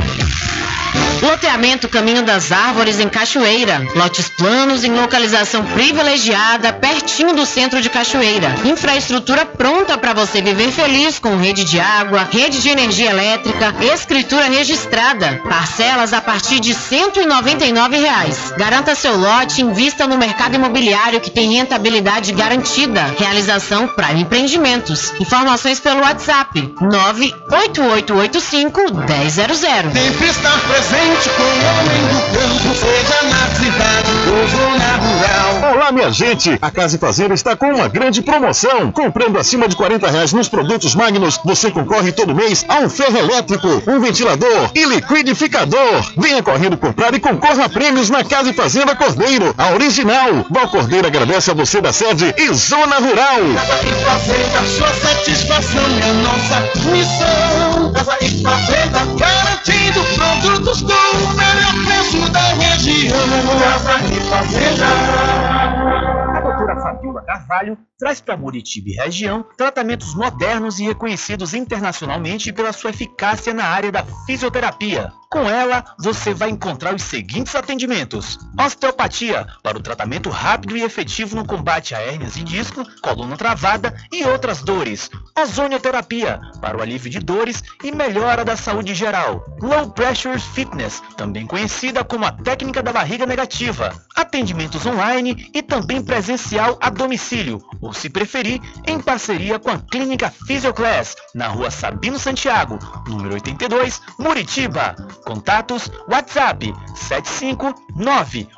Loteamento Caminho das Árvores em Cachoeira. Lotes planos em localização privilegiada, pertinho do centro de Cachoeira. Infraestrutura pronta para você viver feliz com rede de água, rede de energia elétrica, escritura registrada. Parcelas a partir de 199 reais. Garanta seu lote invista no mercado imobiliário que tem rentabilidade garantida. Realização Prime Empreendimentos. Informações pelo WhatsApp 98885 1000. Sempre estar presente com o homem do campo, seja na cidade ou zona rural. Olá, minha gente! A Casa e Fazenda está com uma grande promoção. Comprando acima de 40 reais nos produtos Magnus, você concorre todo mês a um ferro elétrico, um ventilador e liquidificador. Venha correndo comprar e concorra a prêmios na Casa e Fazenda Cordeiro, a original. Val Cordeiro agradece a você da sede e Zona Rural. Casa e Fazenda, sua satisfação é nossa missão. Casa e Fazenda, garantindo produtos do melhor preço da região. Casa e Fazenda. Doutora Fabiola Carvalho traz para Muritiba e região tratamentos modernos e reconhecidos internacionalmente pela sua eficácia na área da fisioterapia. Com ela, você vai encontrar os seguintes atendimentos: osteopatia, para o tratamento rápido e efetivo no combate a hérnias e disco, coluna travada e outras dores. Ozonioterapia, para o alívio de dores e melhora da saúde geral. Low Pressure Fitness, também conhecida como a técnica da barriga negativa. Atendimentos online e também presencial presencial a domicílio, ou se preferir, em parceria com a Clínica Physioclass, na rua Sabino Santiago, número 82, Muritiba. Contatos WhatsApp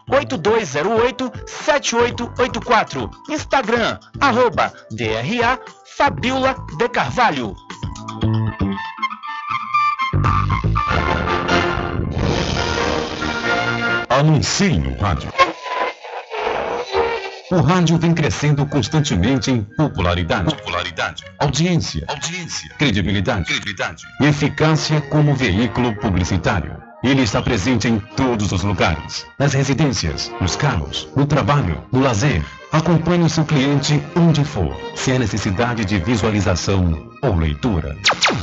759-8208-7884. Instagram, arroba DRA Fabiola de Carvalho. Anuncie no rádio. O rádio vem crescendo constantemente em popularidade, popularidade, audiência, audiência, credibilidade, credibilidade e eficácia como veículo publicitário. Ele está presente em todos os lugares, nas residências, nos carros, no trabalho, no lazer. Acompanhe o seu cliente onde for, se há necessidade de visualização ou leitura.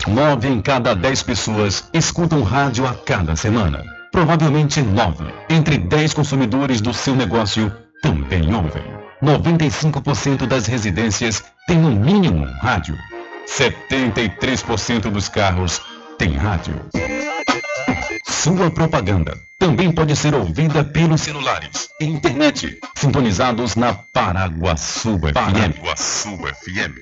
Nove em cada dez pessoas escutam rádio a cada semana. Provavelmente nove entre dez consumidores do seu negócio também ouvem. 95% das residências têm no mínimo um rádio. 73% dos carros têm rádio. Sua propaganda também pode ser ouvida pelos celulares e internet, sintonizados na Paraguaçu FM. Paraguaçu FM.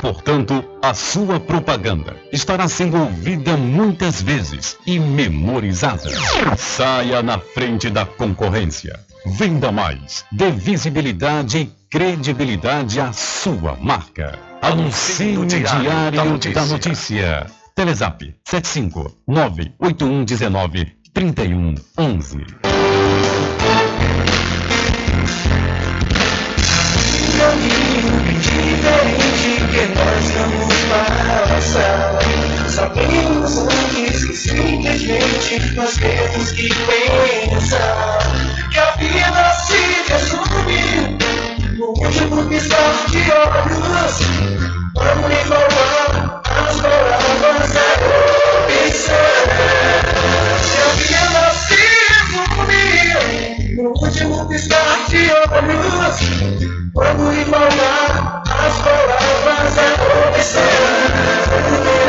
Portanto, a sua propaganda estará sendo ouvida muitas vezes e memorizada. Saia na frente da concorrência. Venda mais. Dê visibilidade e credibilidade à sua marca. Anuncie no Diário da Notícia. Telezap 75 98119 3111. diferente que nós vamos passar. Sabemos antes que simplesmente nós temos que pensar que a vida se resume no último piscar de olhos. Vamos enrolar as palavras da opção. No último piscar de olhos. Vamos embalar as palavras da opção.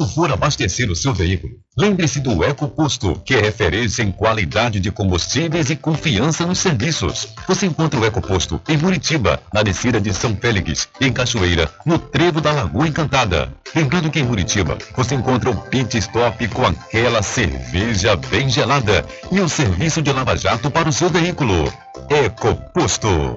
Quando for abastecer o seu veículo, lembre-se do EcoPosto, que é referência em qualidade de combustíveis e confiança nos serviços. Você encontra o EcoPosto em Muritiba, na descida de São Félix, em Cachoeira, no trevo da Lagoa Encantada. Lembrando que em Muritiba você encontra o pit stop com aquela cerveja bem gelada e o serviço de lava-jato para o seu veículo. EcoPosto.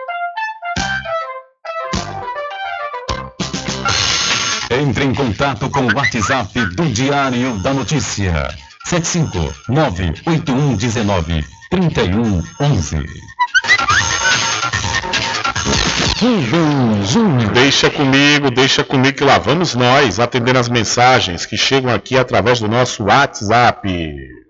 Entre em contato com o WhatsApp do Diário da Notícia. 759-8119-3111. Deixa comigo, deixa comigo que lá vamos nós atendendo as mensagens que chegam aqui através do nosso WhatsApp.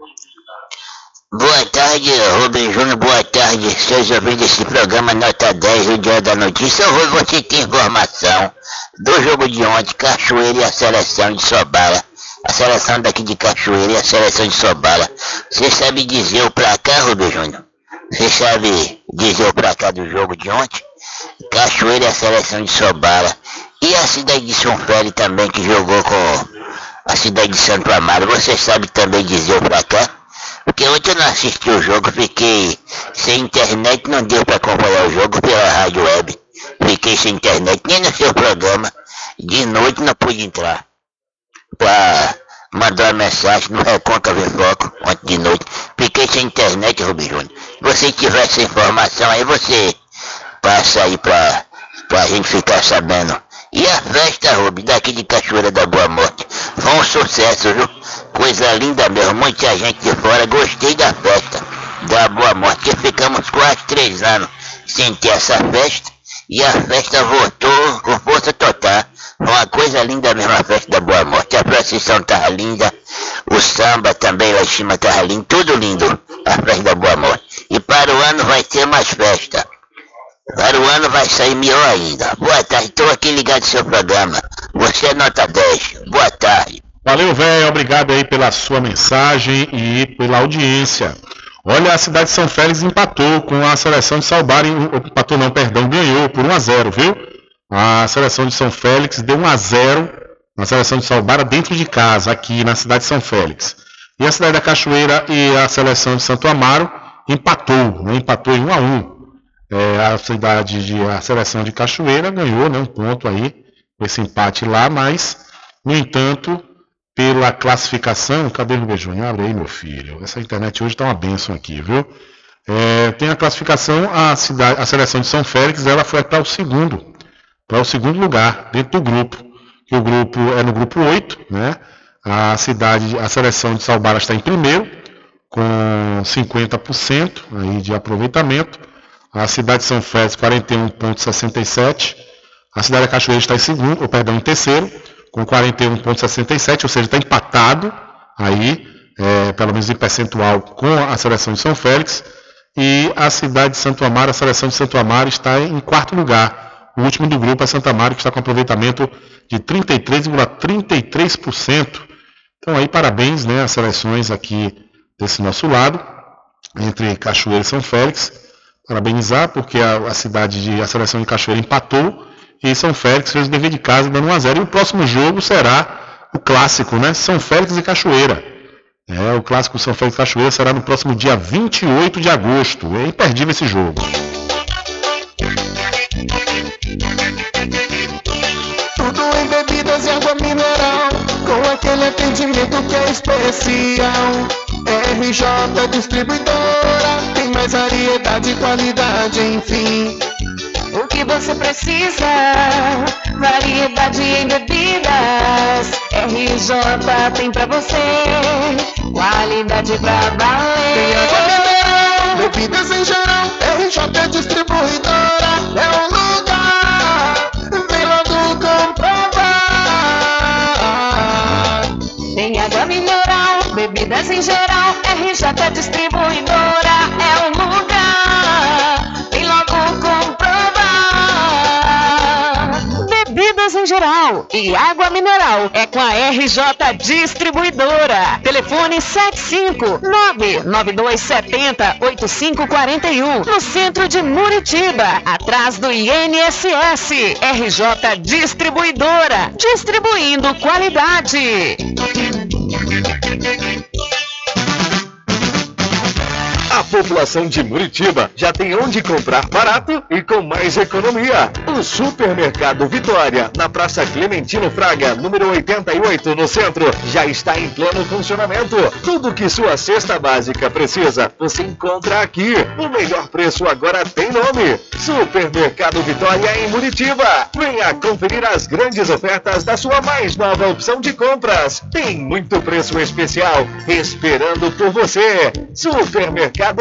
Boa tarde, Rubem Júnior, boa tarde. Seus ouvintes desse programa Nota 10, o Dia da Notícia. Hoje você tem informação do jogo de ontem, Cachoeira e a seleção de Sobala. A seleção daqui de Cachoeira e a seleção de Sobala. Você sabe dizer o placar, Rubem Júnior? Você sabe dizer o placar do jogo de ontem? Cachoeira e a seleção de Sobala. E a cidade de São Félix também, que jogou com a cidade de Santo Amaro. Você sabe também dizer o placar? Porque ontem eu não assisti o jogo, fiquei sem internet, não deu para acompanhar o jogo pela rádio web. Fiquei sem internet, nem no seu programa. De noite não pude entrar. Pra mandar uma mensagem no Recôncavo Foco, ontem de noite. Fiquei sem internet, Rubem Júnior. Se você tiver essa informação aí, você passa aí pra, pra gente ficar sabendo. E a festa, Rubem, daqui de Cachoeira da Boa Morte, foi um sucesso, viu? Coisa linda mesmo, muita gente de fora, gostei da festa da Boa Morte, ficamos quase três anos sem ter essa festa, e a festa voltou com força total. Foi uma coisa linda mesmo a festa da Boa Morte, a procissão tava linda, o samba também lá em cima tava lindo, tudo lindo, a festa da Boa Morte. E para o ano vai ter mais festa. Para o ano vai sair melhor ainda. Boa tarde, estou aqui ligado no seu programa. Você é nota 10. Boa tarde. Valeu, velho. Obrigado aí pela sua mensagem e pela audiência. Olha, a cidade de São Félix empatou com a seleção de Salbar. Empatou não, perdão, ganhou por 1 a 0 viu? A seleção de São Félix deu 1 a 0 na seleção de Salbara dentro de casa, aqui na cidade de São Félix. E a cidade da Cachoeira e a seleção de Santo Amaro empatou, né? empatou em 1 a 1 é, a cidade de a seleção de Cachoeira ganhou né, um ponto aí esse empate lá, mas no entanto, pela classificação, cadê o Júnior? Abre aí, meu filho. Essa internet hoje está uma benção aqui, viu? É, tem a classificação, a, cidade, a seleção de São Félix, ela foi para o segundo, para o segundo lugar dentro do grupo, que o grupo é no grupo 8, né? A cidade, a seleção de Salbara está em primeiro, com 50% aí de aproveitamento. A cidade de São Félix, 41,67. A cidade da Cachoeira está em segundo, ou perdão, em terceiro, com 41,67, ou seja, está empatado aí, é, pelo menos em percentual, com a seleção de São Félix. E a cidade de Santo Amaro, a seleção de Santo Amaro está em quarto lugar. O último do grupo é Santo Amaro, que está com aproveitamento de 33,33%. Então aí parabéns né, às seleções aqui desse nosso lado, entre Cachoeira e São Félix parabenizar, porque a, a, cidade de a seleção de Cachoeira empatou e São Félix fez o dever de casa dando 1 a 0 e o próximo jogo será o clássico, né? São Félix e Cachoeira. É, o clássico São Félix e Cachoeira será no próximo dia 28 de agosto. É imperdível esse jogo. Aquele atendimento que é especial. RJ Distribuidora, tem mais variedade e qualidade, enfim. O que você precisa? Variedade em bebidas. RJ tem pra você. Qualidade pra valer. Tem água mineral, bebidas em geral. RJ Distribuidora é o lugar. Bebidas em geral. RJ Distribuidora é o lugar. Vem logo comprovar. Bebidas em geral e água mineral é com a RJ Distribuidora. Telefone 75992708541 no centro de Muritiba, atrás do INSS. RJ Distribuidora, distribuindo qualidade. Thank you. População de Muritiba já tem onde comprar barato e com mais economia. O Supermercado Vitória, na Praça Clementino Fraga, número 88, no centro, já está em pleno funcionamento. Tudo que sua cesta básica precisa, você encontra aqui. O melhor preço agora tem nome. Supermercado Vitória em Muritiba. Venha conferir as grandes ofertas da sua mais nova opção de compras. Tem muito preço especial esperando por você. Supermercado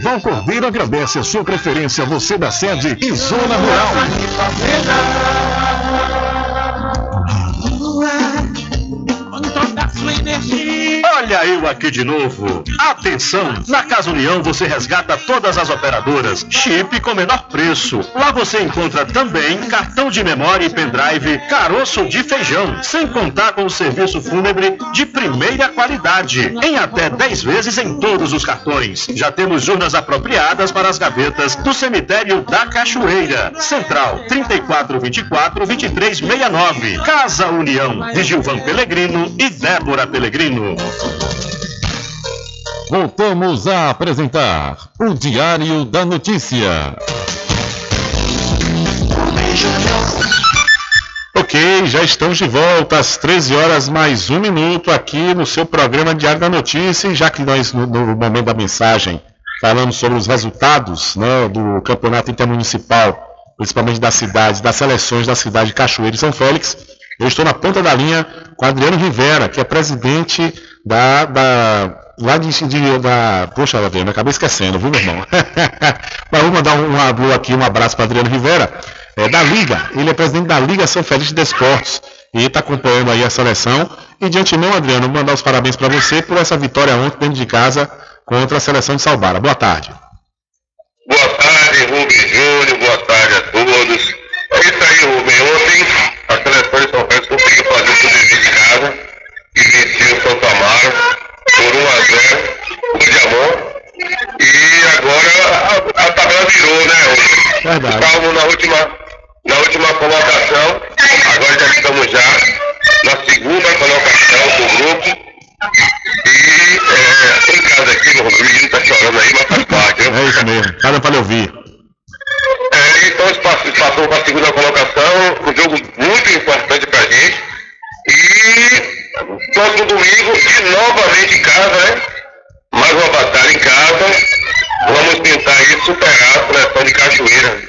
Val Cordeiro agradece a sua preferência, você da sede e Zona Rural. Olha eu aqui de novo. Atenção! Na Casa União você resgata todas as operadoras, chip com menor preço. Lá você encontra também cartão de memória e pendrive, caroço de feijão, sem contar com o serviço fúnebre de primeira qualidade, em até 10 vezes em todos os cartões. Já temos urnas apropriadas para as gavetas do cemitério da Cachoeira. Central 3424 2369. Casa União, de Gilvan Pelegrino e Débora Pelegrino. Voltamos a apresentar o Diário da Notícia. Ok, já estamos de volta às 13 horas mais um minuto aqui no seu programa Diário da Notícia. E já que nós, no, no momento da mensagem, falamos sobre os resultados né, do campeonato intermunicipal, principalmente das cidades, das seleções da cidade de Cachoeira e São Félix, eu estou na ponta da linha com Adriano Rivera, que é presidente da. da lá de, de da. Poxa, Adriano, acabei esquecendo, viu, meu irmão? Mas vou mandar um, alô aqui, um abraço para Adriano Rivera, é, da Liga. Ele é presidente da Liga São Félix de Desportos e está acompanhando aí a seleção. E de antemão, Adriano, mandar os parabéns para você por essa vitória ontem dentro de casa contra a seleção de Salbara. Boa tarde. Boa tarde, Rubem Júnior, boa tarde a todos. É isso aí, Rubem. Ontem a de São Félix conseguiu fazer o dever de casa e venceu o Santo Amaro por 1 a 0 o de amor. E agora a, a tabela virou, né? Verdade. Estávamos na última, na última colocação, agora já estamos já na segunda colocação do grupo. E é, em casa aqui, o menino tá chorando aí, mas faz parte, né? É isso mesmo, cada para ouvir. É, então passou, para a segunda colocação, um jogo muito importante para a gente. E próximo domingo, de novamente em casa, né? Mais uma batalha em casa. Vamos tentar superar a seleção de Cachoeira.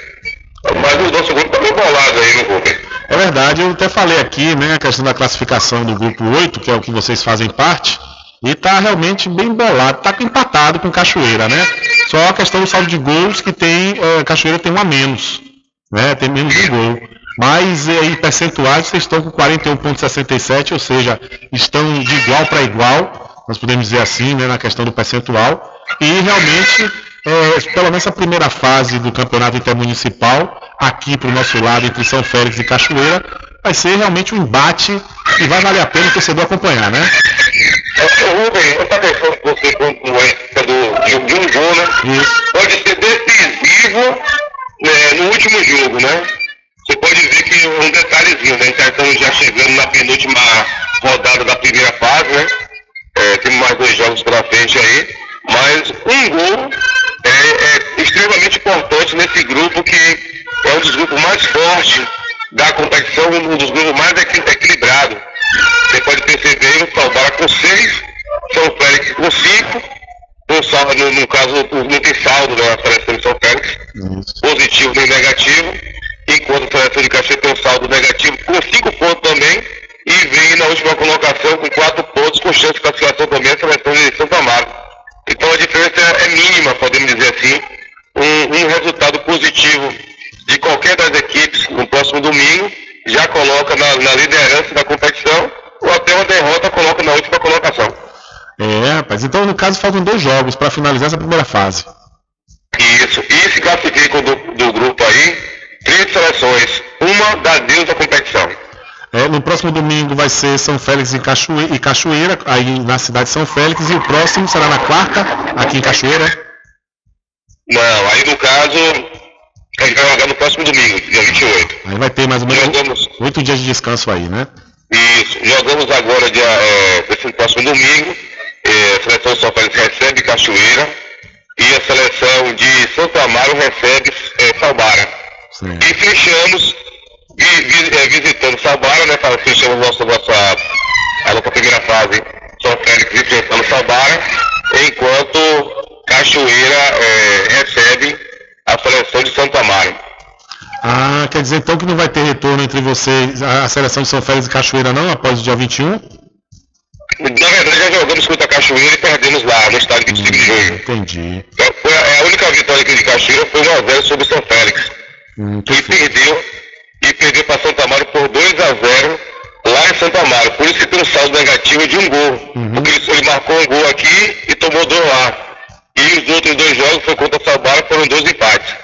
Mas o nosso grupo tá meio bolado aí no Rubem. É verdade, eu até falei aqui, né, a questão da classificação do grupo 8, que é o que vocês fazem parte, e tá realmente bem bolado, tá empatado com Cachoeira, né? Só a questão do saldo de gols que tem, eh, Cachoeira tem um a menos, né? Tem menos de gol. Mas eh, em percentuais vocês estão com 41,67, ou seja, estão de igual para igual, nós podemos dizer assim, né, na questão do percentual. E realmente, eh, pelo menos a primeira fase do campeonato intermunicipal, aqui para o nosso lado, entre São Félix e Cachoeira, vai ser realmente um embate e vai valer a pena o torcedor acompanhar, né? Rubem, essa questão que você que é do, de, um gol, né? Pode ser decisivo né, no último jogo, né? Você pode ver que um detalhezinho, né? Então estamos já chegando na penúltima rodada da primeira fase, né? É, temos mais dois jogos pela frente aí. Mas um gol é, é extremamente importante nesse grupo que é um dos grupos mais fortes da competição, um dos grupos mais equi- equilibrados. Você pode perceber o Salvara com seis, São Félix com cinco, um saldo, no, no caso não tem saldo né, na seleção de São Félix, positivo nem negativo, enquanto a seleção de Caxias tem um saldo negativo com cinco pontos também, e vem na última colocação com quatro pontos, com chance de classificação também a seleção de Santo Amaro. Então a diferença é mínima, podemos dizer assim, um, um resultado positivo de qualquer das equipes no próximo domingo já coloca na, na liderança da competição ou até uma derrota coloca na última colocação. É, rapaz. Então, no caso, faltam dois jogos para finalizar essa primeira fase. Isso. E se classificam do, do grupo aí, três seleções, uma das Deus da competição. É, no próximo domingo vai ser São Félix e Cachoeira, e Cachoeira, aí na cidade de São Félix, e o próximo será na quarta, aqui em Cachoeira. Não, aí no caso, a gente vai jogar no próximo domingo, dia 28. Aí vai ter mais ou menos Jogamos, oito dias de descanso aí, né? isso, jogamos agora, dia, é, esse próximo domingo, é, a seleção de São Félix recebe Cachoeira e a seleção de Santo Amaro recebe é, Salbara. E fechamos vi, vi, é, visitando Salbara, né? Fechamos nossa, nossa, a nossa primeira fase, São Félix enfrentando Salbara, enquanto Cachoeira é, recebe a seleção de Santo Amaro. Ah, quer dizer então que não vai ter retorno entre vocês, a, seleção de São Félix e Cachoeira não, após o dia 21? Na verdade, já jogamos contra a Cachoeira e perdemos lá, no estádio 25 de junho. Entendi. Então, foi a, a única vitória aqui de Cachoeira foi 1x0 sobre São Félix. Hum, e perdeu, e perdeu para Santa Amaro por 2x0 lá em Santa Amaro. Por isso que tem um saldo negativo de um gol. Uhum. Porque ele, ele marcou um gol aqui e tomou dois lá. E os outros dois jogos foi contra Salbara, foram dois empates.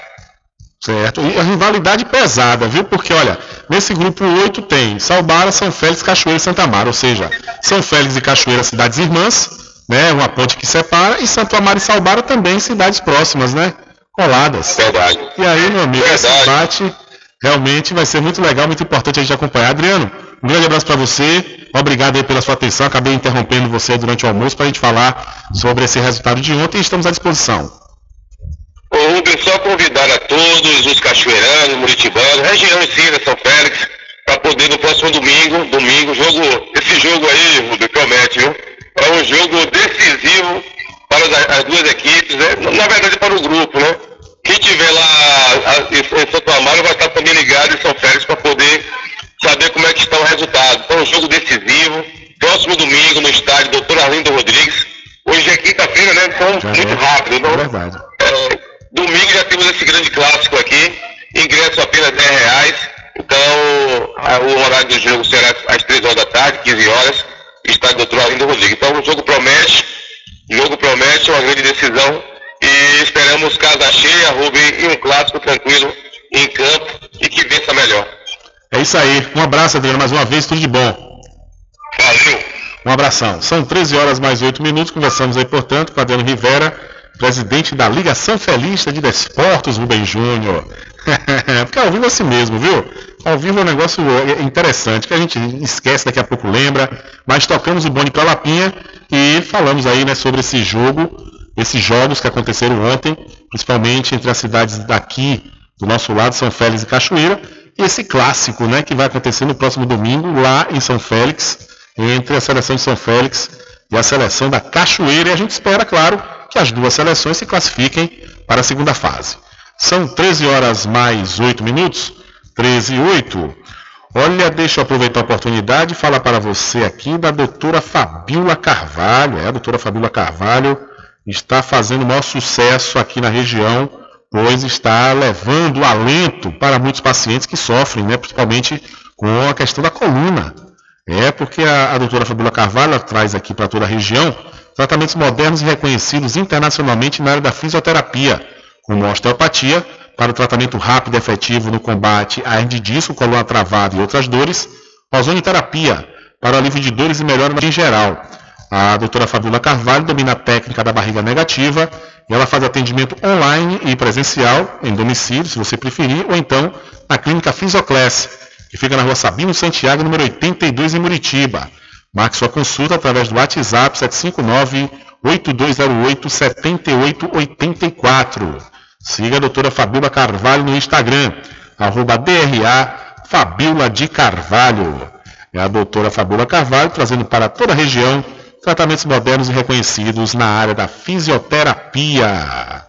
Certo. E a rivalidade pesada, viu? Porque, olha, nesse grupo 8 tem Salbara, São Félix, Cachoeira e Santa Amaro. Ou seja, São Félix e Cachoeira, cidades irmãs, né? Uma ponte que separa. E Santo Amaro e Salbara também, cidades próximas, né? Coladas. Verdade. E aí, meu amigo, esse debate realmente vai ser muito legal, muito importante a gente acompanhar. Adriano, um grande abraço para você. Obrigado aí pela sua atenção. Acabei interrompendo você durante o almoço para a gente falar sobre esse resultado de ontem estamos à disposição. Ô Rubens, só convidar a todos os cachoeiranos, muritibanos, região em São Félix, para poder no próximo domingo, domingo, jogo, esse jogo aí, Rubens, promete, viu? É um jogo decisivo para as, as duas equipes, né? Na verdade para o grupo, né? Quem tiver lá a, em Santo Amaro vai estar também ligado em São Félix para poder saber como é que está o resultado. Então, um jogo decisivo, próximo domingo no estádio Doutor Arlindo Rodrigues. Hoje é quinta-feira, né? Então, muito rápido. Então, verdade. é, domingo já temos esse grande clássico aqui. Ingresso apenas 10 reais. Então, a- o horário do jogo será às 3 horas da tarde, 15 horas, estádio Doutor Arlindo Rodrigues. Então, o jogo promete. O jogo promete uma grande decisão. E esperamos casa cheia, Rubem, e um clássico tranquilo em campo e que vença melhor. É isso aí. Um abraço, Adriano, mais uma vez, tudo de bom. Valeu. Um abração. São 13 horas mais 8 minutos. Conversamos aí, portanto, com Adriano Rivera, presidente da Ligação Felista de Desportos Rubem Júnior. Porque ao vivo é assim mesmo, viu? Ao vivo é um negócio interessante, que a gente esquece, daqui a pouco lembra, mas tocamos o bonde para Lapinha e falamos aí né, sobre esse jogo, esses jogos que aconteceram ontem, principalmente entre as cidades daqui, do nosso lado, São Félix e Cachoeira, esse clássico né, que vai acontecer no próximo domingo, lá em São Félix, entre a seleção de São Félix e a seleção da Cachoeira, e a gente espera, claro, que as duas seleções se classifiquem para a segunda fase. São 13 horas mais 8 minutos, 13 e 8. Olha, deixa eu aproveitar a oportunidade e falar para você aqui da doutora Fabiola Carvalho. É, a doutora Fabiola Carvalho está fazendo o maior sucesso aqui na região, pois está levando alento para muitos pacientes que sofrem, né, principalmente com a questão da coluna. É, porque a, a doutora Fabiola Carvalho traz aqui para toda a região tratamentos modernos e reconhecidos internacionalmente na área da fisioterapia, como osteopatia, para o tratamento rápido e efetivo no combate à hernia de disco, coluna travada e outras dores, ozonioterapia, para o alívio de dores e melhora em geral. A doutora Fabiola Carvalho domina a técnica da barriga negativa e ela faz atendimento online e presencial, em domicílio, se você preferir, ou então na clínica Fisioclass, que fica na rua Sabino Santiago, número 82, em Muritiba. Marque sua consulta através do WhatsApp 759-8208-7884. Siga a doutora Fabiola Carvalho no Instagram, arroba DRA Fabiola de Carvalho. É a doutora Fabiola Carvalho trazendo para toda a região tratamentos modernos e reconhecidos na área da fisioterapia.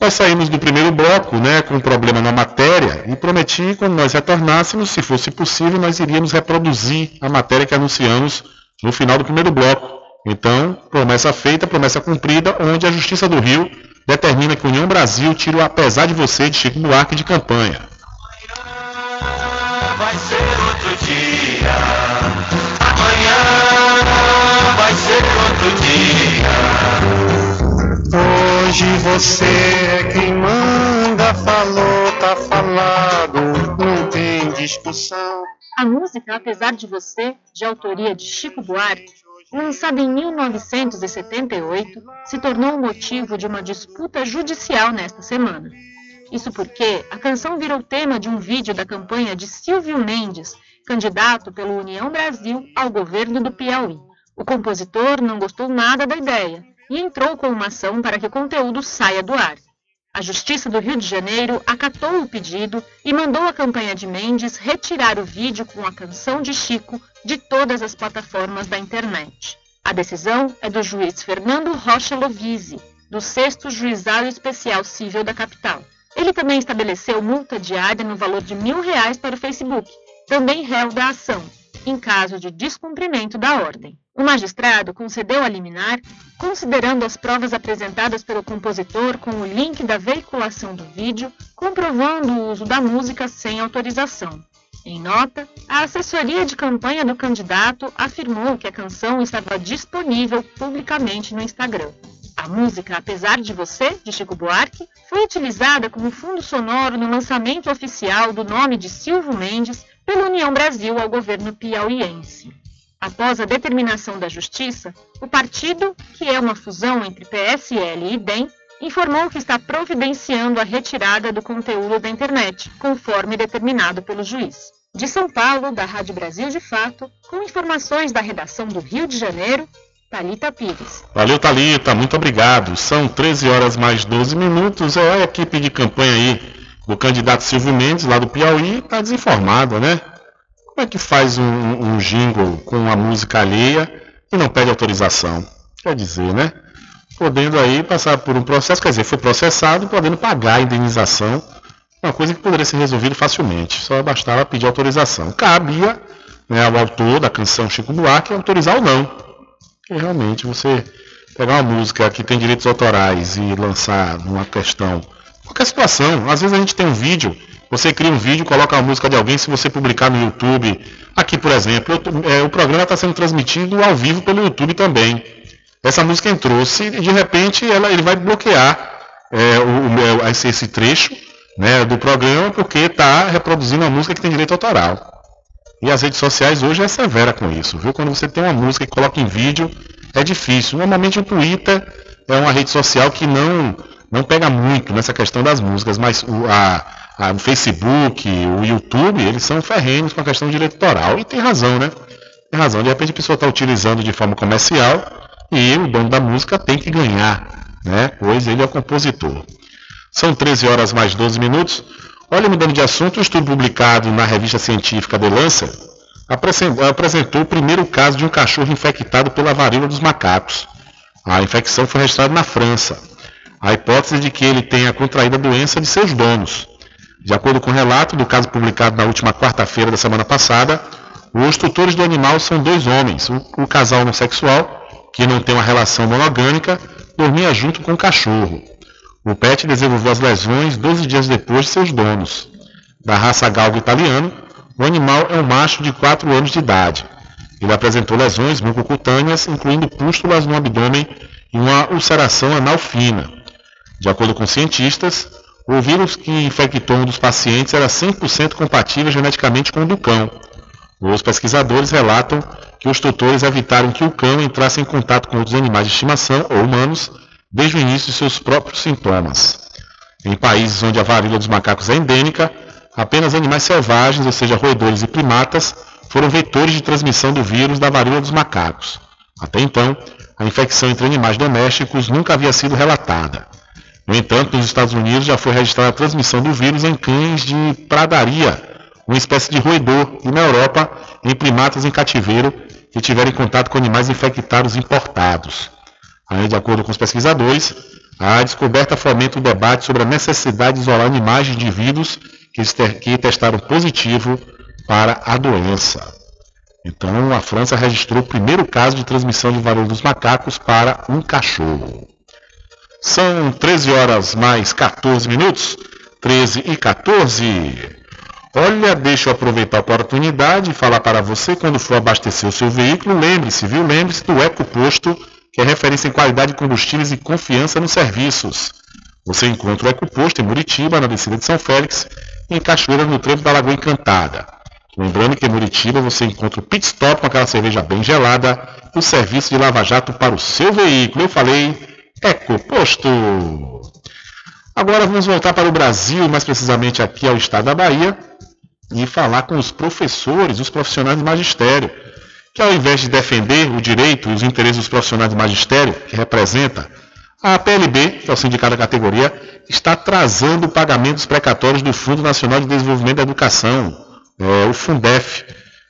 Nós saímos do primeiro bloco, né, com um problema na matéria e prometi quando nós retornássemos, se fosse possível, nós iríamos reproduzir a matéria que anunciamos no final do primeiro bloco. Então, promessa feita, promessa cumprida, onde a Justiça do Rio determina que União Brasil tira o apesar de você de Chico Buarque de campanha. Vai ser outro dia. Amanhã vai ser outro dia. Hoje você é quem manda, falou, tá falado, não tem discussão. A música Apesar de Você, de autoria de Chico Buarque, lançada em 1978, se tornou o motivo de uma disputa judicial nesta semana. Isso porque a canção virou tema de um vídeo da campanha de Silvio Mendes, candidato pela União Brasil ao governo do Piauí. O compositor não gostou nada da ideia e entrou com uma ação para que o conteúdo saia do ar. A Justiça do Rio de Janeiro acatou o pedido e mandou a campanha de Mendes retirar o vídeo com a canção de Chico de todas as plataformas da internet. A decisão é do juiz Fernando Rocha Lovise, do 6 Juizado Especial Civil da capital. Ele também estabeleceu multa diária no valor de mil reais para o Facebook, também réu da ação, em caso de descumprimento da ordem. O magistrado concedeu a liminar, considerando as provas apresentadas pelo compositor com o link da veiculação do vídeo, comprovando o uso da música sem autorização. Em nota, a assessoria de campanha do candidato afirmou que a canção estava disponível publicamente no Instagram. A música Apesar de Você, de Chico Buarque, foi utilizada como fundo sonoro no lançamento oficial do nome de Silvio Mendes pela União Brasil ao governo piauiense. Após a determinação da Justiça, o partido, que é uma fusão entre PSL e DEM, informou que está providenciando a retirada do conteúdo da internet, conforme determinado pelo juiz. De São Paulo, da Rádio Brasil de Fato, com informações da redação do Rio de Janeiro, Talita Pires. Valeu, Talita, muito obrigado. São 13 horas mais 12 minutos. É a equipe de campanha aí do candidato Silvio Mendes, lá do Piauí, está desinformada, né? Como é que faz um, um jingle com a música alheia e não pede autorização? Quer dizer, né? Podendo aí passar por um processo, quer dizer, foi processado, podendo pagar a indenização, uma coisa que poderia ser resolvida facilmente, só bastava pedir autorização. Cabia né, ao autor da canção Chico Buarque autorizar ou não. E realmente você pegar uma música que tem direitos autorais e lançar numa questão, qualquer situação, às vezes a gente tem um vídeo você cria um vídeo, coloca a música de alguém, se você publicar no YouTube. Aqui, por exemplo, eu, é, o programa está sendo transmitido ao vivo pelo YouTube também. Essa música entrou, se de repente ela, ele vai bloquear é, o, o, esse, esse, trecho né, do programa porque está reproduzindo uma música que tem direito autoral. E as redes sociais hoje é severa com isso, viu? Quando você tem uma música e coloca em vídeo, é difícil. Normalmente o Twitter é uma rede social que não, não pega muito nessa questão das músicas, mas o, a, ah, o Facebook, o YouTube, eles são ferrenhos com a questão de. E tem razão, né? Tem razão. De repente a pessoa está utilizando de forma comercial e o dono da música tem que ganhar, né? Pois ele é o compositor. São 13 horas mais 12 minutos. Olha, mudando de assunto, um estudo publicado na revista científica The Lancet apresentou o primeiro caso de um cachorro infectado pela varíola dos macacos. A infecção foi registrada na França. A hipótese de que ele tenha contraído a doença de seus donos. De acordo com o relato do caso publicado na última quarta-feira da semana passada, os tutores do animal são dois homens. O, casal homossexual, que não tem uma relação monogâmica, dormia junto com o cachorro. O pet desenvolveu as lesões 12 dias depois de seus donos. Da raça galgo italiano, o animal é um macho de 4 anos de idade. Ele apresentou lesões mucocutâneas, incluindo pústulas no abdômen e uma ulceração anal fina. De acordo com cientistas, o vírus que infectou um dos pacientes era 100% compatível geneticamente com o do cão. Os pesquisadores relatam que os tutores evitaram que o cão entrasse em contato com outros animais de estimação ou humanos desde o início de seus próprios sintomas. Em países onde a varíola dos macacos é endêmica, apenas animais selvagens, ou seja, roedores e primatas, foram vetores de transmissão do vírus da varíola dos macacos. Até então, a infecção entre animais domésticos nunca havia sido relatada. No entanto, nos Estados Unidos já foi registrada a transmissão do vírus em cães de pradaria, uma espécie de roedor, e na Europa, em primatas em cativeiro que tiveram contato com animais infectados importados. Aí, de acordo com os pesquisadores, a descoberta fomenta o debate sobre a necessidade de isolar animais de indivíduos que testaram positivo para a doença. Então, a França registrou o primeiro caso de transmissão de varíola dos macacos para um cachorro. São 13 horas mais 14 minutos. 13 e 14. Olha, deixa eu aproveitar a oportunidade e falar para você quando for abastecer o seu veículo, lembre-se, viu? Lembre-se do EcoPosto, que é referência em qualidade de combustíveis e confiança nos serviços. Você encontra o EcoPosto em Muritiba, na descida de São Félix, em Cachoeira, no trevo da Lagoa Encantada. Lembrando que em Muritiba você encontra o pit stop com aquela cerveja bem gelada o serviço de lava-jato para o seu veículo. Eu falei Ecoposto. Agora vamos voltar para o Brasil, mais precisamente aqui ao estado da Bahia, e falar com os professores, os profissionais de magistério, que ao invés de defender o direito e os interesses dos profissionais de magistério, que representa A PLB, que é o sindicato da categoria, está atrasando pagamentos precatórios do Fundo Nacional de Desenvolvimento da Educação, é, o Fundef,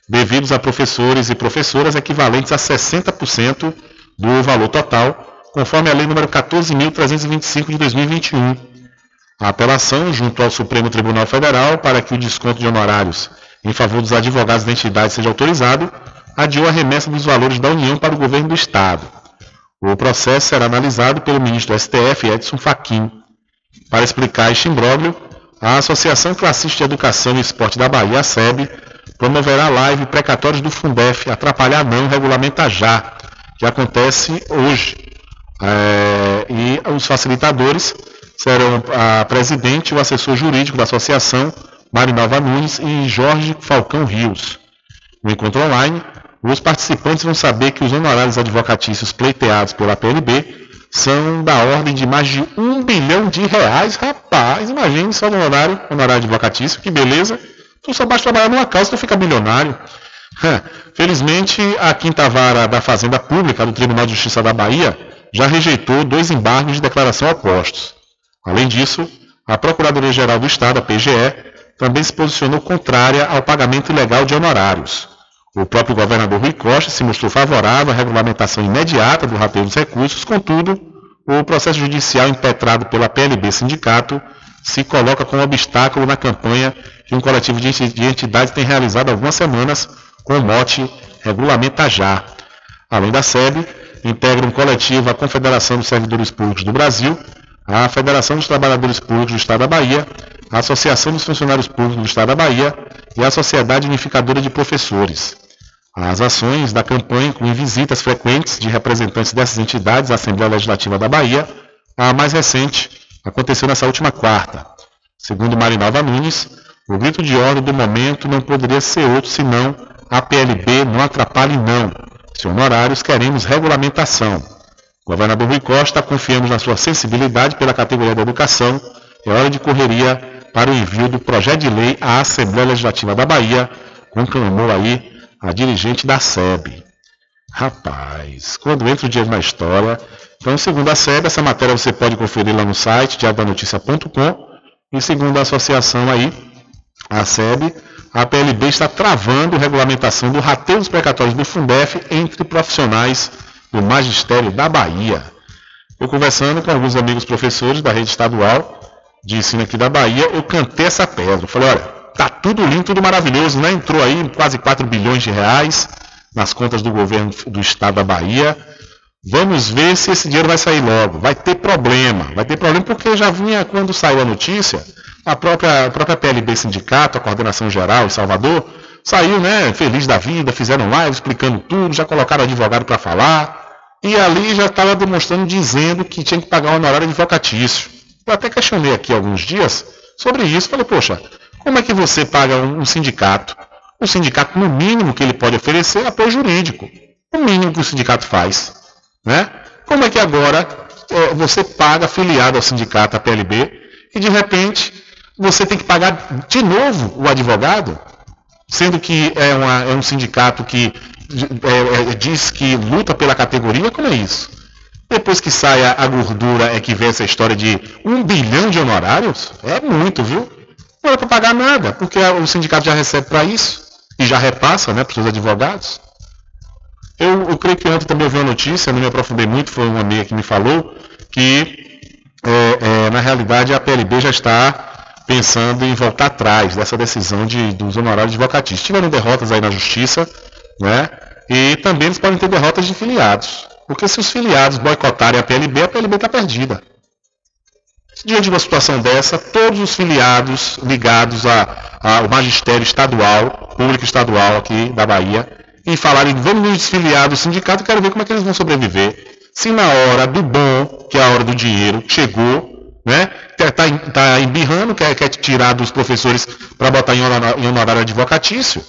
devidos a professores e professoras equivalentes a 60% do valor total, conforme a Lei nº 14.325 de 2021. A apelação, junto ao Supremo Tribunal Federal, para que o desconto de honorários em favor dos advogados da entidade seja autorizado, adiou a remessa dos valores da União para o governo do Estado. O processo será analisado pelo ministro do STF, Edson Fachin. Para explicar este imbróglio, a Associação Classista de Educação e Esporte da Bahia, SEB, promoverá live precatórios do Fundef, atrapalhar não, regulamentar já, que acontece hoje. É, e os facilitadores serão a presidente e o assessor jurídico da associação, Marinalva Nunes e Jorge Falcão Rios. No encontro online, os participantes vão saber que os honorários advocatícios pleiteados pela PLB são da ordem de mais de um bilhão de reais. Rapaz, imagine só o honorário, honorário advocatício, que beleza. Tu só basta trabalhar numa casa, tu fica milionário. Felizmente, a quinta vara da Fazenda Pública do Tribunal de Justiça da Bahia já rejeitou dois embargos de declaração opostos. Além disso, a Procuradoria-Geral do Estado, a PGE, também se posicionou contrária ao pagamento ilegal de honorários. O próprio governador Rui Costa se mostrou favorável à regulamentação imediata do rateio dos recursos, contudo, o processo judicial impetrado pela PLB Sindicato se coloca como obstáculo na campanha que um coletivo de entidades tem realizado há algumas semanas com o mote Regulamenta Já. Além da SEB, integra um coletivo a Confederação dos Servidores Públicos do Brasil, a Federação dos Trabalhadores Públicos do Estado da Bahia, a Associação dos Funcionários Públicos do Estado da Bahia e a Sociedade Unificadora de Professores. As ações da campanha incluem visitas frequentes de representantes dessas entidades à Assembleia Legislativa da Bahia. A mais recente aconteceu nessa última quarta. Segundo Marinalva Nunes, o grito de ordem do momento não poderia ser outro senão a PLB não atrapalhe não. Se honorários, queremos regulamentação. Governador Rui Costa, confiamos na sua sensibilidade pela categoria da educação. É hora de correria para o envio do projeto de lei à Assembleia Legislativa da Bahia, conclamou aí a dirigente da SEB. Rapaz, quando entra o dinheiro na história. Então, segundo a SEB, essa matéria você pode conferir lá no site diadanoticia.com. E segundo a associação aí, a SEB, a PLB está travando a regulamentação do rateio dos precatórios do Fundef entre profissionais do magistério da Bahia. Eu conversando com alguns amigos professores da rede estadual de ensino aqui da Bahia, eu cantei essa pedra. Eu falei, olha, tá tudo lindo, tudo maravilhoso, né? Entrou aí quase 4 bilhões de reais nas contas do governo do estado da Bahia. Vamos ver se esse dinheiro vai sair logo. Vai ter problema. Vai ter problema porque já vinha, quando saiu a notícia, a própria, a própria PLB Sindicato, a Coordenação Geral em Salvador, saiu, né, feliz da vida, fizeram live explicando tudo, já colocaram advogado para falar, e ali já estava demonstrando, dizendo que tinha que pagar um honorário advocatício. Eu até questionei aqui alguns dias sobre isso, falei, poxa, como é que você paga um sindicato? O sindicato, no mínimo que ele pode oferecer, é apoio jurídico. O mínimo que o sindicato faz. Né? Como é que agora é, você paga afiliado ao sindicato, a PLB, e de repente você tem que pagar de novo o advogado, sendo que é, uma, é um sindicato que é, é, diz que luta pela categoria, como é isso? Depois que sai a, gordura é que vem essa história de um bilhão de honorários? É muito, viu? Não é para pagar nada, porque o sindicato já recebe para isso e já repassa né, para os advogados. Eu, eu, creio que ontem também eu vi uma notícia, não me aprofundei muito, foi uma amiga que me falou, que é, é, na realidade a PLB já está pensando em voltar atrás dessa decisão de, dos honorários advocatícios. Tiveram derrotas aí na justiça, né? E também eles podem ter derrotas de filiados. Porque se os filiados boicotarem a PLB, a PLB está perdida. Diante de uma situação dessa, todos os filiados ligados ao magistério estadual, público estadual aqui da Bahia, e falarem, vamos nos desfiliar do sindicato, quero ver como é que eles vão sobreviver. Se na hora do bom, que é a hora do dinheiro, chegou, né? Está tá embirrando, quer, quer tirar dos professores para botar em honorário, em honorário advocatício.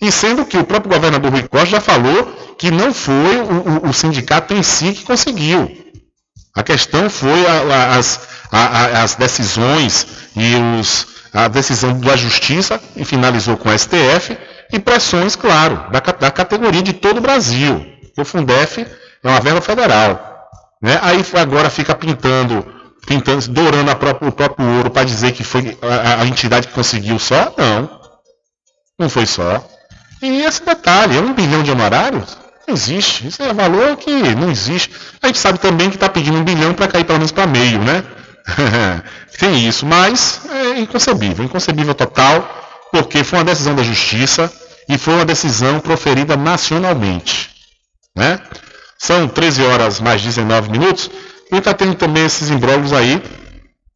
E sendo que o próprio governador Rui Costa já falou que não foi o, o, o sindicato em si que conseguiu. A questão foi a, a, as, a, as decisões e os, a decisão da justiça, e finalizou com a STF, e pressões, claro, da, da categoria de todo o Brasil. O Fundef é uma verba federal. Né? Aí agora fica pintando, pintando, dourando própria, o próprio ouro para dizer que foi a, a, entidade que conseguiu só. Não. Não foi só. E esse detalhe, é um bilhão de honorários? Não existe. Isso é valor que não existe. A gente sabe também que está pedindo um bilhão para cair pelo menos para meio, né? Tem isso, mas é inconcebível, inconcebível total, porque foi uma decisão da justiça e foi uma decisão proferida nacionalmente. Né? São 13 horas mais 19 minutos e está tendo também esses imbróglios aí.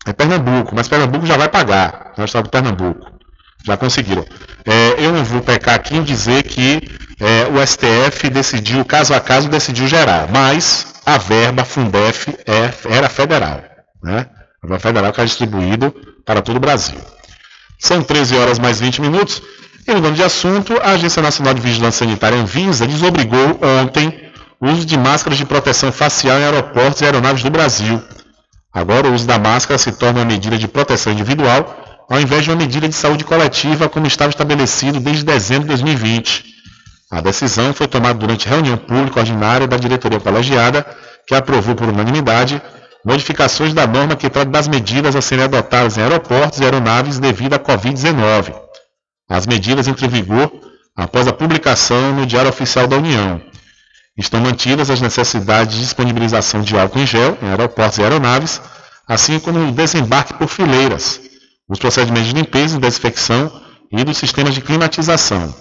É Pernambuco, mas Pernambuco já vai pagar. Nós estamos em Pernambuco. Já conseguiram. É, eu não vou pecar aqui em dizer que é, o STF decidiu, caso a caso, decidiu gerar, mas a verba Fundef é, era federal. Né? A verba federal que é distribuído para todo o Brasil. São 13 horas mais 20 minutos. E mudando de assunto, a Agência Nacional de Vigilância Sanitária Anvisa desobrigou ontem o uso de máscaras de proteção facial em aeroportos e aeronaves do Brasil. Agora, o uso da máscara se torna uma medida de proteção individual, ao invés de uma medida de saúde coletiva, como estava estabelecido desde dezembro de 2020. A decisão foi tomada durante reunião pública ordinária da diretoria colegiada, que aprovou por unanimidade modificações da norma que trata das medidas a serem adotadas em aeroportos e aeronaves devido à Covid-19. As medidas entram em vigor após a publicação no Diário Oficial da União. Estão mantidas as necessidades de disponibilização de álcool em gel em aeroportos e aeronaves, assim como o desembarque por fileiras, os procedimentos de limpeza e desinfecção e dos sistemas de climatização.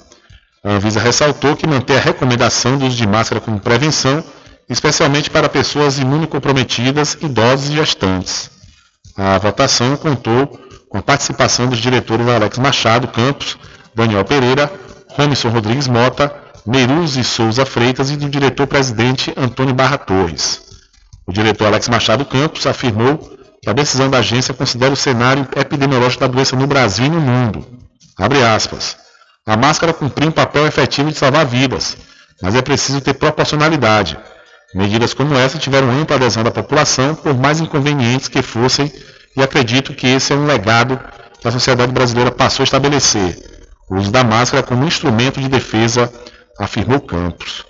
A Anvisa ressaltou que mantém a recomendação do uso de máscara como prevenção, especialmente para pessoas imunocomprometidas, idosos e gestantes. A votação contou com a participação dos diretores Alex Machado Campos, Daniel Pereira, Romison Rodrigues Mota, Meiruzzi Souza Freitas e do diretor-presidente Antônio Barra Torres. O diretor Alex Machado Campos afirmou que a decisão da agência considera o cenário epidemiológico da doença no Brasil e no mundo. Abre aspas. A máscara cumpriu um papel efetivo de salvar vidas, mas é preciso ter proporcionalidade. Medidas como essa tiveram ampla adesão da população, por mais inconvenientes que fossem, e acredito que esse é um legado que a sociedade brasileira passou a estabelecer. O uso da máscara como instrumento de defesa afirmou Campos.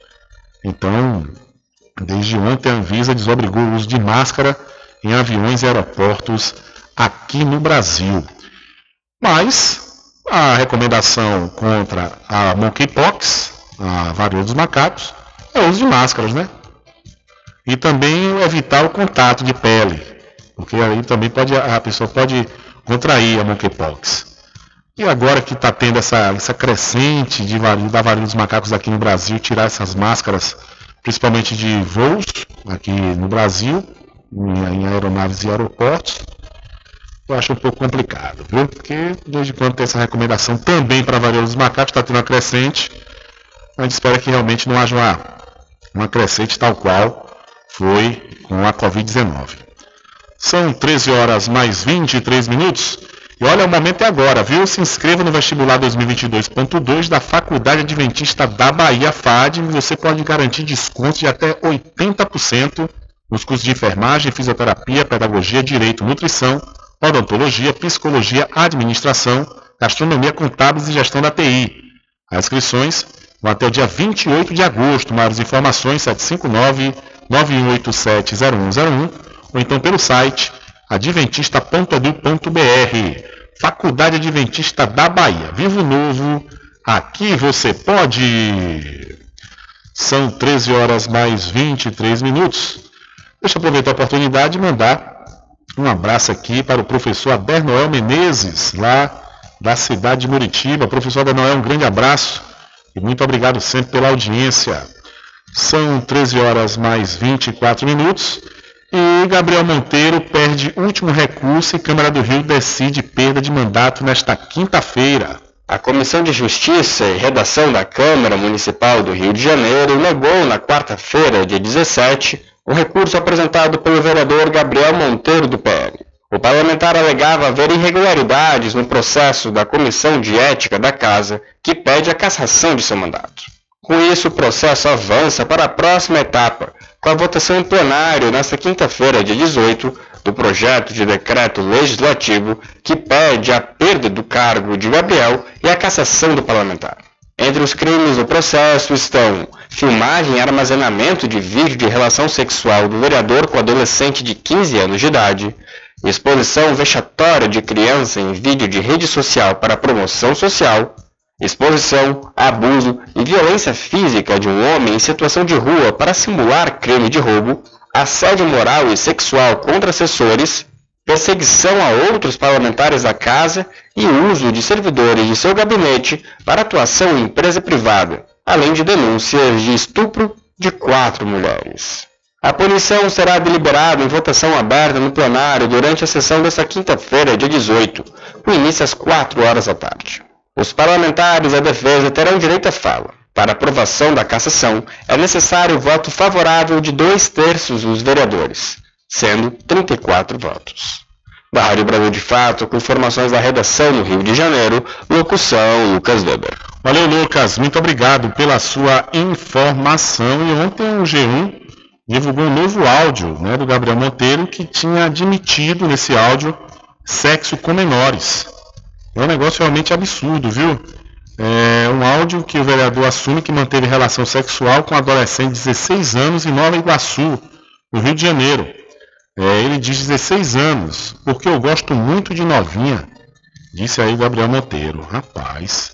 Então, desde ontem a Anvisa desobrigou o uso de máscara em aviões e aeroportos aqui no Brasil. Mas a recomendação contra a monkeypox, a varíola dos macacos, é o uso de máscaras, né? E também evitar o contato de pele, porque aí também pode, a pessoa pode contrair a monkeypox. E agora que está tendo essa, essa crescente de da varíola dos macacos aqui no Brasil, tirar essas máscaras, principalmente de voos aqui no Brasil, em, em aeronaves e aeroportos, eu acho um pouco complicado, viu? Porque desde quando tem essa recomendação também para a varíola dos macacos, está tendo uma crescente, a gente espera que realmente não haja uma, uma crescente tal qual foi com a Covid-19. São 13 horas mais 23 minutos. E olha, o momento é agora, viu? Se inscreva no vestibular 2022.2 da Faculdade Adventista da Bahia FAD e você pode garantir descontos de até 80% nos cursos de enfermagem, fisioterapia, pedagogia, direito, nutrição, odontologia, psicologia, administração, gastronomia, contábeis e gestão da TI. As inscrições vão até o dia 28 de agosto. Maiores informações 759 9187 ou então pelo site adventista.edu.br. Faculdade Adventista da Bahia. Vivo Novo, aqui você pode. São 13 horas mais 23 minutos. Deixa eu aproveitar a oportunidade e mandar um abraço aqui para o professor Adernoel Menezes, lá da cidade de Muritiba. Professor Adernoel, um grande abraço e muito obrigado sempre pela audiência. São 13 horas mais 24 minutos. E Gabriel Monteiro perde último recurso e Câmara do Rio decide perda de mandato nesta quinta-feira. A Comissão de Justiça e Redação da Câmara Municipal do Rio de Janeiro negou na quarta-feira, dia 17, o recurso apresentado pelo vereador Gabriel Monteiro do PL. O parlamentar alegava haver irregularidades no processo da Comissão de Ética da Casa, que pede a cassação de seu mandato. Com isso, o processo avança para a próxima etapa, com a votação em plenário nesta quinta-feira, dia 18, do projeto de decreto legislativo que pede a perda do cargo de Gabriel e a cassação do parlamentar. Entre os crimes do processo estão filmagem e armazenamento de vídeo de relação sexual do vereador com adolescente de 15 anos de idade, exposição vexatória de criança em vídeo de rede social para promoção social, exposição, abuso e violência física de um homem em situação de rua para simular crime de roubo, assédio moral e sexual contra assessores, perseguição a outros parlamentares da casa e uso de servidores de seu gabinete para atuação em empresa privada, além de denúncias de estupro de quatro mulheres. A punição será deliberada em votação aberta no plenário durante a sessão desta quinta-feira, dia 18, com início às 4 horas da tarde. Os parlamentares da defesa terão direito à fala. Para aprovação da cassação, é necessário o voto favorável de dois terços dos vereadores, sendo 34 votos. Da Rádio Brasil de Fato, com informações da redação no Rio de Janeiro, locução Lucas Weber. Valeu, Lucas. Muito obrigado pela sua informação. E ontem o G1 divulgou um novo áudio né, do Gabriel Monteiro que tinha admitido nesse áudio sexo com menores. É um negócio realmente absurdo, viu? É um áudio que o vereador assume que manteve relação sexual com um adolescente de 16 anos em Nova Iguaçu, no Rio de Janeiro. É, ele diz 16 anos, porque eu gosto muito de novinha, disse aí Gabriel Monteiro. Rapaz,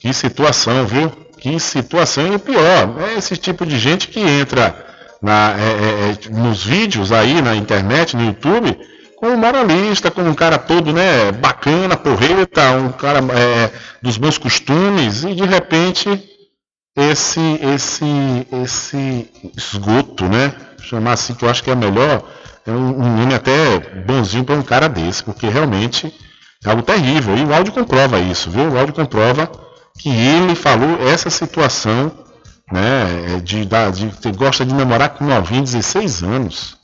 que situação, viu? Que situação. E o pior, é esse tipo de gente que entra na, é, é, é, nos vídeos aí na internet, no YouTube, como moralista, como um cara todo né, bacana, porreta, um cara é, dos bons costumes, e de repente esse, esse, esse esgoto, né? Chamar assim que eu acho que é melhor, é um, um nome até bonzinho para um cara desse, porque realmente é algo terrível. E o áudio comprova isso, viu? O áudio comprova que ele falou essa situação né, de, de, de gosta de namorar com novinho, 16 anos.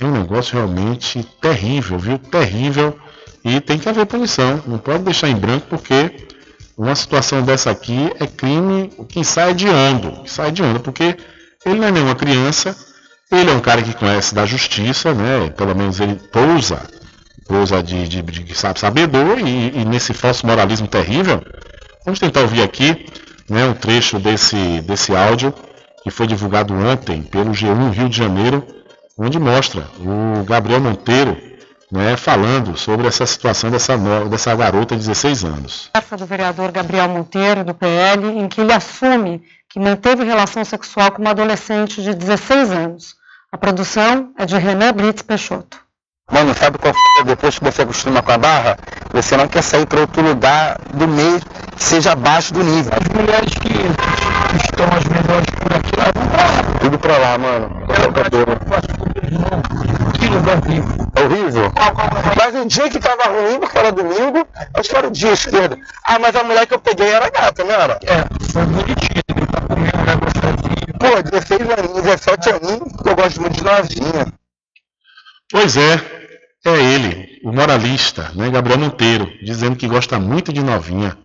É um negócio realmente terrível, viu? Terrível. E tem que haver punição. Não pode deixar em branco porque uma situação dessa aqui é crime que sai de onda. Que sai de onda, porque ele não é nenhuma criança, ele é um cara que conhece da justiça, né? Pelo menos ele pousa, pousa de, de, de sabedor e, e nesse falso moralismo terrível. Vamos tentar ouvir aqui né, um trecho desse, desse áudio que foi divulgado ontem pelo G1 Rio de Janeiro, onde mostra o Gabriel Monteiro né, falando sobre essa situação dessa, dessa garota de 16 anos. Essa do vereador Gabriel Monteiro, do PL, em que ele assume que manteve relação sexual com uma adolescente de 16 anos. A produção é de Renan Brits Peixoto. Mano, sabe qual foi? Depois que você acostuma com a barra, você não quer sair para outro lugar do meio que seja abaixo do nível. As mulheres que estão as melhores por aqui lá vão pra Tudo pra lá, mano. Que lugar horrível. É horrível? Mas o dia que tava ruim, porque era domingo, acho que era o dia esquerdo. Ah, mas a mulher que eu peguei era gata, não era? É, foi bonitinha. Ele tá comendo, né, gostosinho. Pô, 16 aninhos, 17 aninhos, eu gosto muito de novinha. Pois é, é ele, o moralista, né, Gabriel Monteiro, dizendo que gosta muito de novinha.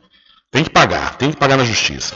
Tem que pagar, tem que pagar na justiça.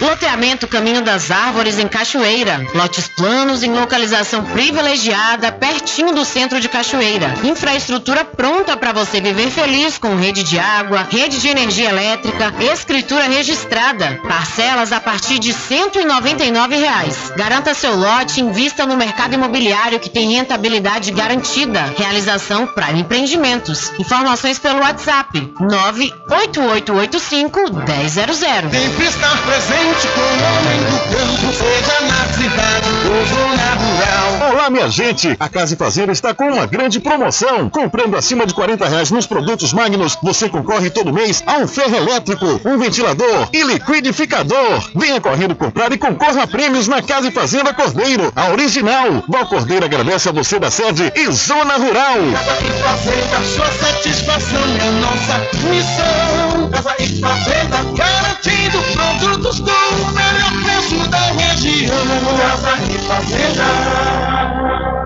Loteamento Caminho das Árvores em Cachoeira. Lotes planos em localização privilegiada, pertinho do centro de Cachoeira. Infraestrutura pronta para você viver feliz com rede de água, rede de energia elétrica, escritura registrada. Parcelas a partir de 199 reais. Garanta seu lote e invista no mercado imobiliário que tem rentabilidade garantida. Realização Prime Empreendimentos. Informações pelo WhatsApp 98885 1000. Sempre estar presente com o homem do campo, seja na cidade. Olá, minha gente! A Casa e Fazenda está com uma grande promoção. Comprando acima de 40 reais nos produtos Magnus, você concorre todo mês a um ferro elétrico, um ventilador e liquidificador. Venha correndo comprar e concorra a prêmios na Casa e Fazenda Cordeiro, a original. Val Cordeiro agradece a você da sede e Zona Rural. Casa e Fazenda, sua satisfação é nossa missão. Casa e Fazenda, garantindo produtos do melhor preço Casa e Fazenda.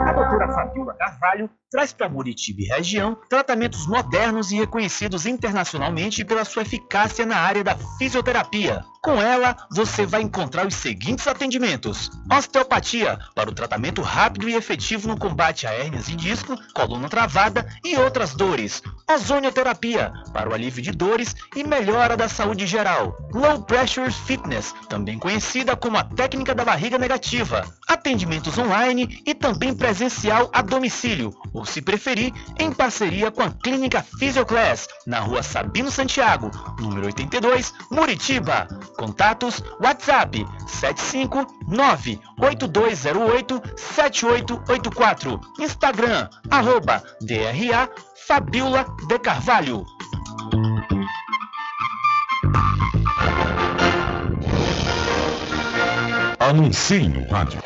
A doutora Fabiola Carvalho traz para Muritiba e região tratamentos modernos e reconhecidos internacionalmente pela sua eficácia na área da fisioterapia. Com ela, você vai encontrar os seguintes atendimentos: osteopatia, para o tratamento rápido e efetivo no combate a hérnias de disco, coluna travada e outras dores. Ozonioterapia, para o alívio de dores e melhora da saúde geral. Low Pressure Fitness, também conhecida como a técnica da barriga negativa. Atendimentos online e também presencial a domicílio, ou se preferir, em parceria com a Clínica Physioclass, na rua Sabino Santiago, número 82, Muritiba. Contatos WhatsApp 759-8208-7884. Instagram, arroba DRA Fabiola de Carvalho. Anuncie no rádio.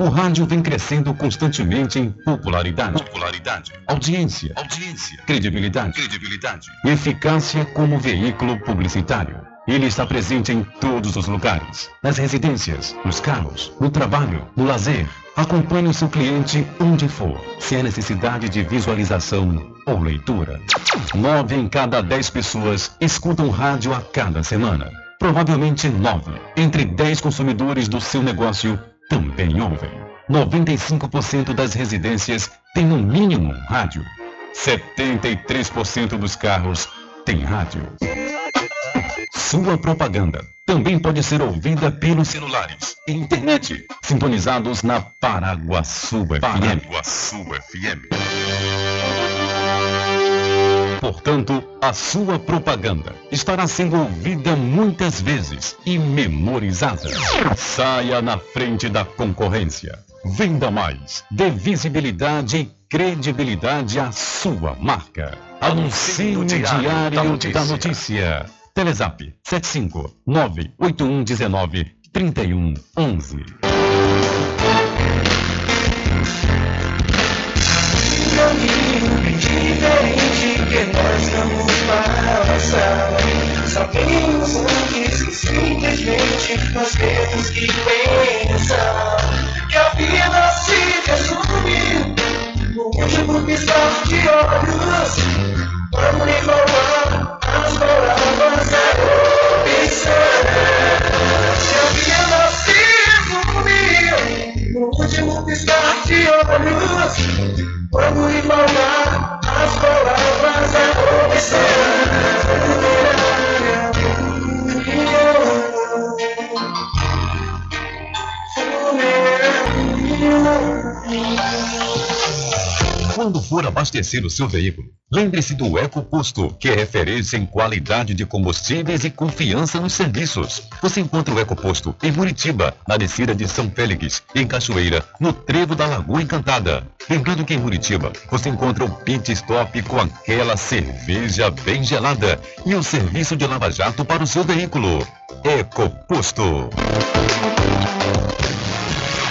O rádio vem crescendo constantemente em popularidade, popularidade, audiência, audiência, credibilidade, credibilidade, e eficácia como veículo publicitário. Ele está presente em todos os lugares, nas residências, nos carros, no trabalho, no lazer. Acompanhe o seu cliente onde for, se há necessidade de visualização ou leitura. Nove em cada dez pessoas escutam rádio a cada semana. Provavelmente nove entre dez consumidores do seu negócio também ouvem. 95% das residências têm no mínimo um rádio. 73% dos carros têm rádio. Sua propaganda também pode ser ouvida pelos celulares e internet, sintonizados na Paraguaçu FM. Paraguaçu FM. Portanto, a sua propaganda estará sendo ouvida muitas vezes e memorizada. Saia na frente da concorrência. Venda mais. Dê visibilidade e credibilidade à sua marca. Anuncie no Diário da Notícia. Da notícia. Telezap 75 98119 3111. Caminho diferente que nós vamos passar. Sabemos antes que simplesmente nós temos que pensar que a vida se resume no último piscar de olhos. Vamos enrolar as palavras a pensar que a vida se resume no último piscar de olhos. Vamos embalar as palavras a Quando for abastecer o seu veículo, lembre-se do Eco Posto, que é referência em qualidade de combustíveis e confiança nos serviços. Você encontra o Eco Posto em Muritiba, na descida de São Félix, em Cachoeira, no trevo da Lagoa Encantada. Lembrando que em Muritiba você encontra o pit stop com aquela cerveja bem gelada e o serviço de lava-jato para o seu veículo. Eco Posto.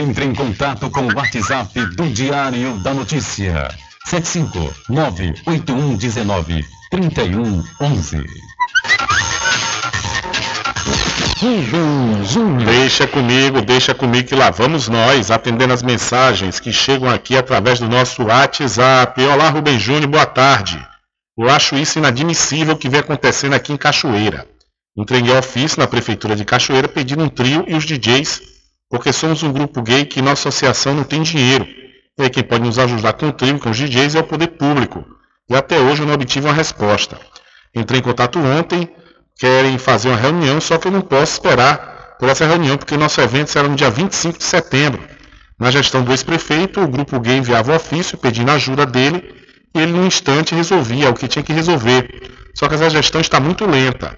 Entre em contato com o WhatsApp do Diário da Notícia. 759-8119-3111. Rubem Júnior. Deixa comigo, deixa comigo que lá vamos nós, atendendo as mensagens que chegam aqui através do nosso WhatsApp. Olá, Rubem Júnior, boa tarde. Eu acho isso inadmissível o que vem acontecendo aqui em Cachoeira. Entreguei ofício na Prefeitura de Cachoeira pedindo um trio e os DJs, porque somos um grupo gay que nossa associação não tem dinheiro. E aí quem pode nos ajudar com o trio, com os DJs, é o poder público. E até hoje eu não obtive uma resposta. Entrei em contato ontem, querem fazer uma reunião, só que eu não posso esperar por essa reunião, porque nosso evento será no dia 25 de setembro. Na gestão do ex-prefeito, o grupo gay enviava o ofício pedindo ajuda dele e ele, num instante, resolvia o que tinha que resolver. Só que essa gestão está muito lenta.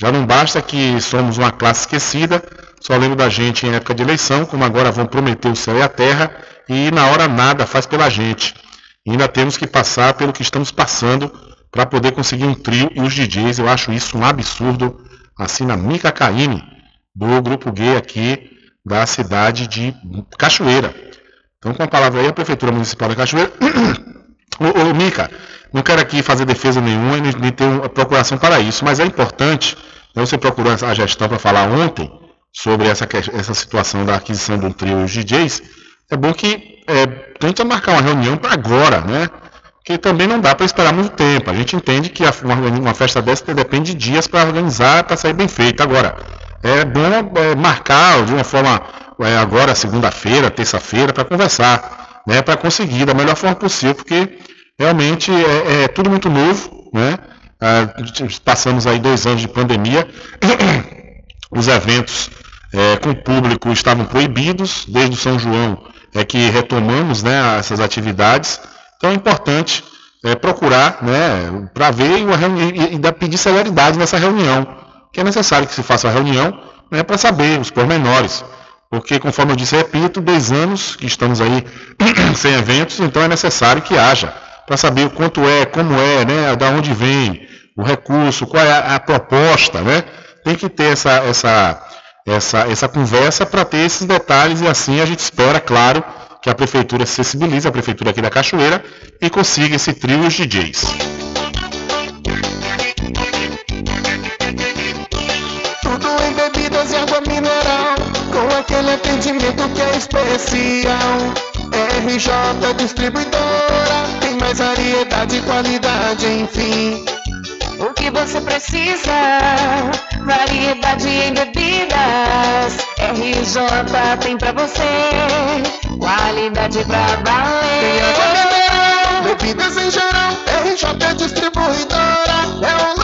Já não basta que somos uma classe esquecida, só lembro da gente em época de eleição, como agora vão prometer o céu e a terra, e na hora nada faz pela gente. E ainda temos que passar pelo que estamos passando para poder conseguir um trio e os DJs. Eu acho isso um absurdo. Assina Mica Caime, do grupo gay aqui da cidade de Cachoeira. Então, com a palavra aí, a Prefeitura Municipal da Cachoeira. ô, ô, Mica, não quero aqui fazer defesa nenhuma nem, nem ter uma procuração para isso, mas é importante. Né, você procurou a gestão para falar ontem sobre essa, essa situação da aquisição do trio e os DJs. É bom que é, tente marcar uma reunião para agora, né? que também não dá para esperar muito tempo. A gente entende que uma, uma festa dessa depende de dias para organizar, para sair bem feita. Agora, é bom é, marcar de uma forma, é, agora, segunda-feira, terça-feira, para conversar, né, para conseguir da melhor forma possível, porque realmente é, é tudo muito novo. Né? Ah, passamos aí dois anos de pandemia, os eventos é, com público estavam proibidos, desde o São João é que retomamos né, essas atividades. Então é importante é, procurar, né, para ver e, e, pedir celeridade nessa reunião, que é necessário que se faça a reunião né, para saber os pormenores. Porque, conforme eu disse, repito, dois anos que estamos aí sem eventos, então é necessário que haja, para saber o quanto é, como é, né, da onde vem o recurso, qual é a, a proposta, né? Tem que ter essa, essa, essa, essa conversa para ter esses detalhes e assim a gente espera, claro, que a prefeitura se sensibilize, a prefeitura aqui da Cachoeira, e consiga esse trio e os DJs. Atendimento que é especial. RJ Distribuidora, tem mais variedade e qualidade, enfim. O que você precisa? Variedade em bebidas. RJ tem pra você. Qualidade pra valer. Mineral, bebidas em geral. RJ Distribuidora é um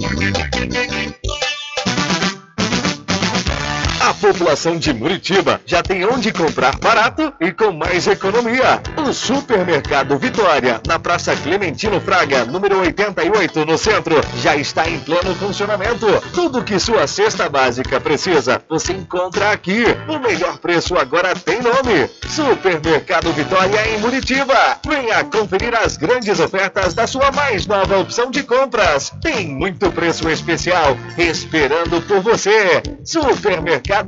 A população de Muritiba já tem onde comprar barato e com mais economia. O Supermercado Vitória, na Praça Clementino Fraga, número 88, no centro, já está em pleno funcionamento. Tudo que sua cesta básica precisa, você encontra aqui. O melhor preço agora tem nome. Supermercado Vitória em Muritiba. Venha conferir as grandes ofertas da sua mais nova opção de compras. Tem muito preço especial esperando por você. Supermercado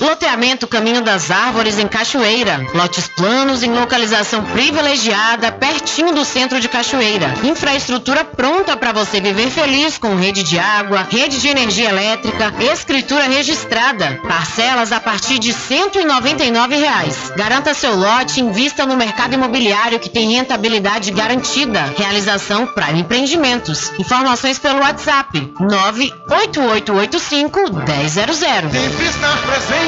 Loteamento Caminho das Árvores em Cachoeira. Lotes planos em localização privilegiada, pertinho do centro de Cachoeira. Infraestrutura pronta para você viver feliz com rede de água, rede de energia elétrica, escritura registrada. Parcelas a partir de 199 reais. Garanta seu lote e invista no mercado imobiliário que tem rentabilidade garantida. Realização Prime Empreendimentos. Informações pelo WhatsApp 98885 1000. Sempre estar presente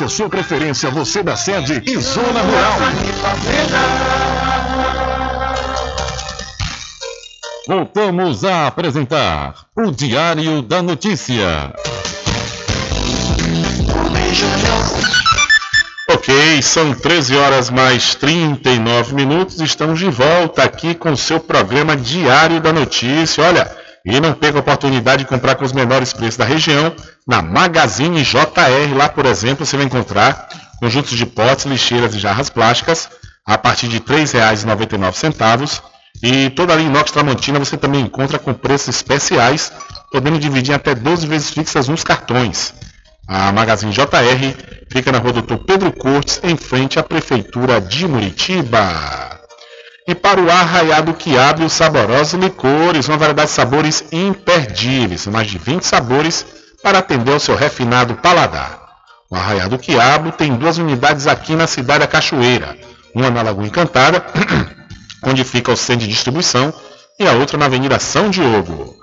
a sua preferência, você da sede e zona rural. Voltamos a apresentar o Diário da Notícia. Ok, são 13 horas mais 39 minutos. Estamos de volta aqui com o seu programa Diário da Notícia. Olha, e não perca a oportunidade de comprar com os menores preços da região na Magazine JR. Lá, por exemplo, você vai encontrar conjuntos de potes, lixeiras e jarras plásticas a partir de R$ 3,99. E toda a linha inox Tramontina você também encontra com preços especiais, podendo dividir até 12 vezes fixas nos cartões. A Magazine JR fica na rua Doutor Pedro Cortes, em frente à Prefeitura de Muritiba. E para o arraiado quiabo e os saborosos licores, uma variedade de sabores imperdíveis, mais de 20 sabores para atender ao seu refinado paladar. O arraiado quiabo tem duas unidades aqui na cidade da Cachoeira, uma na Lagoa Encantada, onde fica o centro de distribuição, e a outra na Avenida São Diogo.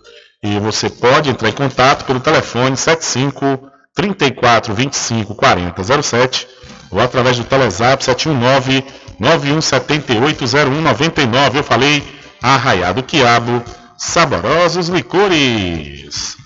E você pode entrar em contato pelo telefone 75 34 25 40 07 ou através do Telezap 719 9178 0199. Eu falei Arraiado Quiabo, saborosos licores.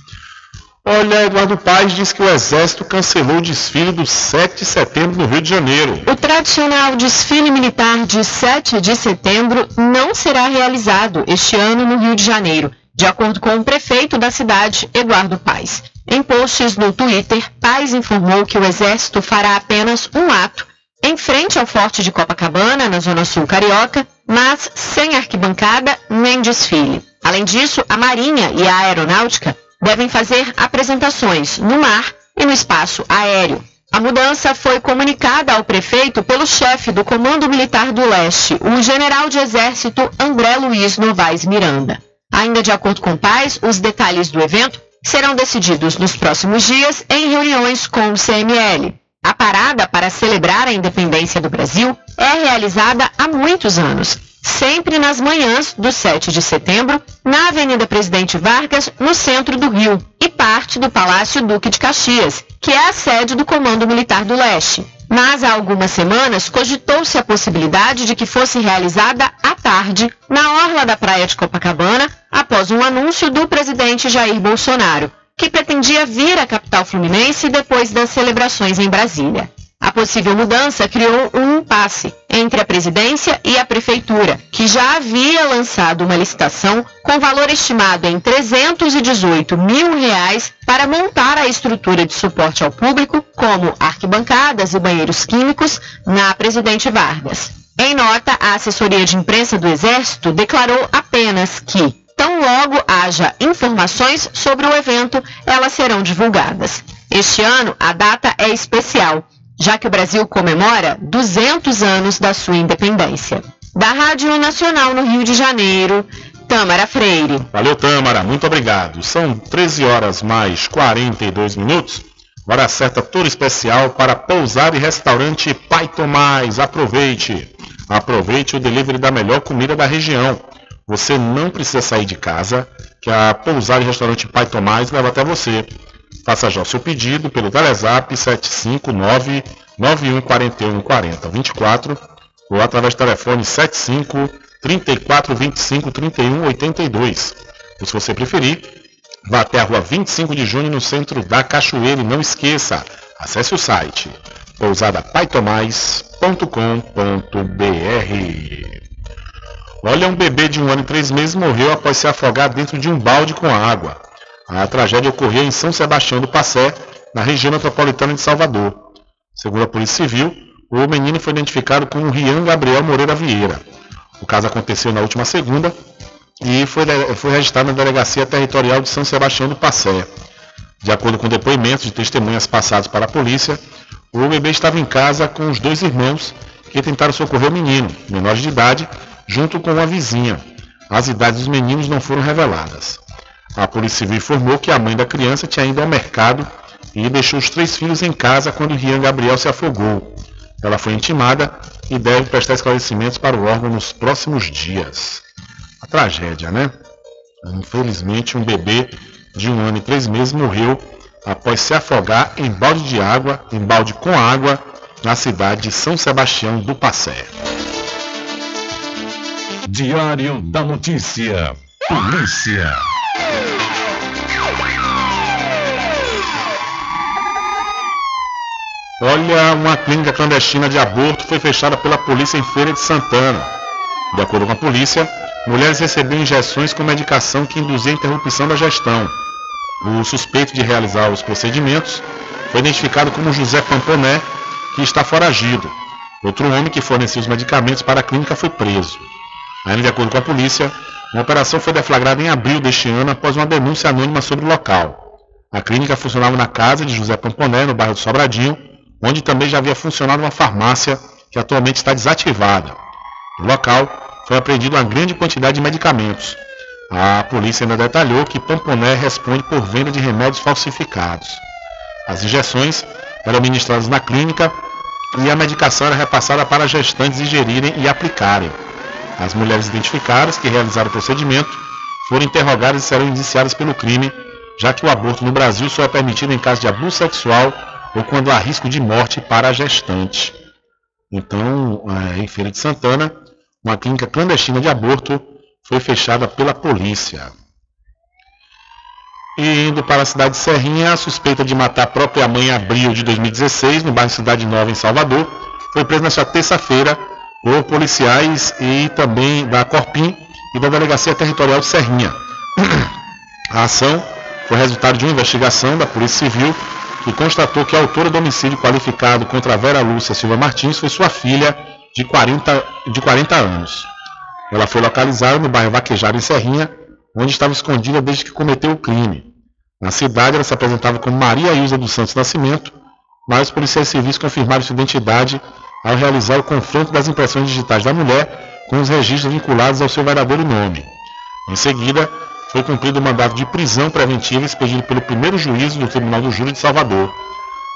Olha, Eduardo Paes diz que o Exército cancelou o desfile do 7 de setembro no Rio de Janeiro. O tradicional desfile militar de 7 de setembro não será realizado este ano no Rio de Janeiro, de acordo com o prefeito da cidade, Eduardo Paes. Em posts no Twitter, Paes informou que o Exército fará apenas um ato em frente ao Forte de Copacabana, na Zona Sul Carioca, mas sem arquibancada nem desfile. Além disso, a Marinha e a Aeronáutica devem fazer apresentações no mar e no espaço aéreo. A mudança foi comunicada ao prefeito pelo chefe do Comando Militar do Leste, o general de Exército André Luiz Novaes Miranda. Ainda de acordo com Paz, os detalhes do evento serão decididos nos próximos dias em reuniões com o CML. A parada para celebrar a independência do Brasil é realizada há muitos anos, sempre nas manhãs do 7 de setembro, na Avenida Presidente Vargas, no centro do Rio, e parte do Palácio Duque de Caxias, que é a sede do Comando Militar do Leste. Mas há algumas semanas cogitou-se a possibilidade de que fosse realizada à tarde, na orla da praia de Copacabana, após um anúncio do presidente Jair Bolsonaro, que pretendia vir à capital fluminense depois das celebrações em Brasília. A possível mudança criou um impasse entre a presidência e a prefeitura, que já havia lançado uma licitação com valor estimado em 318 mil reais para montar a estrutura de suporte ao público, como arquibancadas e banheiros químicos, na Presidente Vargas. Em nota, a assessoria de imprensa do Exército declarou apenas que, tão logo haja informações sobre o evento, elas serão divulgadas. Este ano, a data é especial já que o Brasil comemora 200 anos da sua independência. Da Rádio Nacional no Rio de Janeiro, Tâmara Freire. Valeu, Tâmara, muito obrigado. São 13 horas mais 42 minutos. Hora certa tour especial para pousar e restaurante Pai Tomás. Aproveite. Aproveite o delivery da melhor comida da região. Você não precisa sair de casa, que a pousar e restaurante Pai Tomás leva até você. Faça já o seu pedido pelo Telezap 759 9141 40 24 ou através do telefone 75 34 25 31 82. Ou se você preferir, vá até a rua 25 de junho no centro da Cachoeira e não esqueça, acesse o site pousadapaitomais.com.br Olha, um bebê de um ano e três meses morreu após se afogar dentro de um balde com água. A tragédia ocorreu em São Sebastião do Passé, na região metropolitana de Salvador. Segundo a Polícia Civil, o menino foi identificado como Rian Gabriel Moreira Vieira. O caso aconteceu na última segunda e foi, foi registrado na Delegacia Territorial de São Sebastião do Passé. De acordo com depoimentos de testemunhas passados para a polícia, o bebê estava em casa com os dois irmãos que tentaram socorrer o menino, menor de idade, junto com uma vizinha. As idades dos meninos não foram reveladas. A Polícia Civil informou que a mãe da criança tinha ido ao mercado e deixou os três filhos em casa quando Rian Gabriel se afogou. Ela foi intimada e deve prestar esclarecimentos para o órgão nos próximos dias. A tragédia, né? Infelizmente, um bebê de um ano e três meses morreu após se afogar em balde de água, em balde com água, na cidade de São Sebastião do Passé. Diário da Notícia. Polícia. Olha, uma clínica clandestina de aborto foi fechada pela polícia em Feira de Santana. De acordo com a polícia, mulheres recebiam injeções com medicação que induzia a interrupção da gestão. O suspeito de realizar os procedimentos foi identificado como José Pamponé, que está foragido. Outro homem que forneceu os medicamentos para a clínica foi preso. Ainda de acordo com a polícia, uma operação foi deflagrada em abril deste ano após uma denúncia anônima sobre o local. A clínica funcionava na casa de José Pamponé, no bairro do Sobradinho, onde também já havia funcionado uma farmácia que atualmente está desativada. No local, foi apreendida uma grande quantidade de medicamentos. A polícia ainda detalhou que Pamponé responde por venda de remédios falsificados. As injeções eram ministradas na clínica e a medicação era repassada para gestantes ingerirem e aplicarem. As mulheres identificadas que realizaram o procedimento foram interrogadas e serão indiciadas pelo crime, já que o aborto no Brasil só é permitido em caso de abuso sexual ou quando há risco de morte para a gestante. Então, é, em Feira de Santana, uma clínica clandestina de aborto foi fechada pela polícia. E indo para a cidade de Serrinha, a suspeita de matar a própria mãe em abril de 2016, no bairro Cidade Nova, em Salvador, foi presa nesta terça-feira por policiais e também da Corpim e da Delegacia Territorial de Serrinha. A ação foi resultado de uma investigação da Polícia Civil que constatou que a autora do homicídio qualificado contra Vera Lúcia Silva Martins foi sua filha de 40, de 40 anos. Ela foi localizada no bairro Vaquejado, em Serrinha, onde estava escondida desde que cometeu o crime. Na cidade, ela se apresentava como Maria Ilza dos Santos Nascimento, mas os policiais civis confirmaram sua identidade ao realizar o confronto das impressões digitais da mulher com os registros vinculados ao seu verdadeiro nome. Em seguida, foi cumprido o mandato de prisão preventiva expedido pelo primeiro juízo do Tribunal do Júri de Salvador.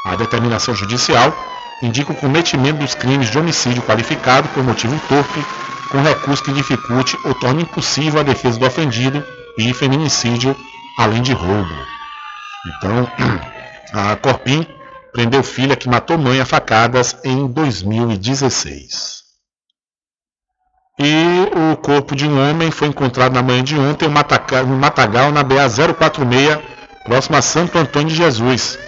A determinação judicial indica o cometimento dos crimes de homicídio qualificado por motivo torpe, com recurso que dificulte ou torne impossível a defesa do ofendido e feminicídio, além de roubo. Então, a Corpim prendeu filha que matou mãe a facadas em 2016. E o corpo de um homem foi encontrado na manhã de ontem no Matagal, na BA 046, próximo a Santo Antônio de Jesus.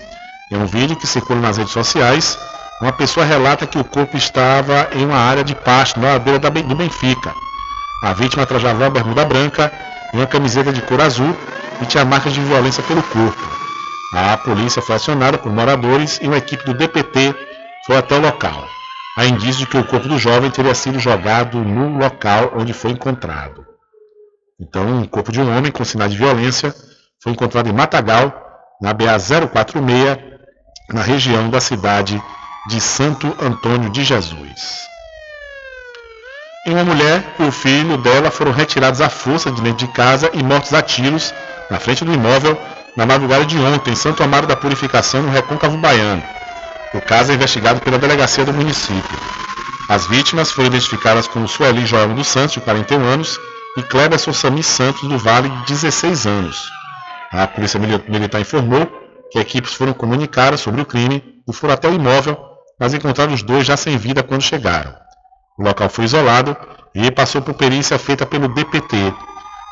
Em um vídeo que circula nas redes sociais, uma pessoa relata que o corpo estava em uma área de pasto na ladeira do Benfica. A vítima trajava uma bermuda branca e uma camiseta de cor azul e tinha marcas de violência pelo corpo. A polícia foi acionada por moradores e uma equipe do DPT foi até o local. Há indícios de que o corpo do jovem teria sido jogado no local onde foi encontrado. Então, o corpo de um homem com sinais de violência foi encontrado em Matagal, na BA 046, na região da cidade de Santo Antônio de Jesus. E uma mulher e o filho dela foram retirados à força de dentro de casa e mortos a tiros na frente do imóvel na madrugada de ontem em Santo Amaro da Purificação, no Recôncavo Baiano. O caso é investigado pela delegacia do município. As vítimas foram identificadas como Sueli Joelmo dos Santos, de 41 anos, e Kleber Sossami Santos, do Vale, de 16 anos. A Polícia Militar informou que equipes foram comunicadas sobre o crime o imóvel, mas encontraram os dois já sem vida quando chegaram. O local foi isolado e passou por perícia feita pelo DPT.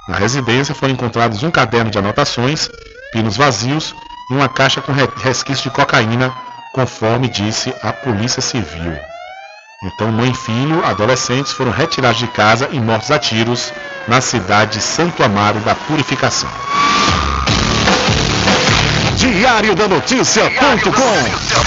Na residência foram encontrados um caderno de anotações, pinos vazios e uma caixa com resquício de cocaína conforme disse a Polícia Civil. Então, mãe e filho, adolescentes, foram retirados de casa e mortos a tiros na cidade de Santo Amaro da Purificação. Diário da Notícia.com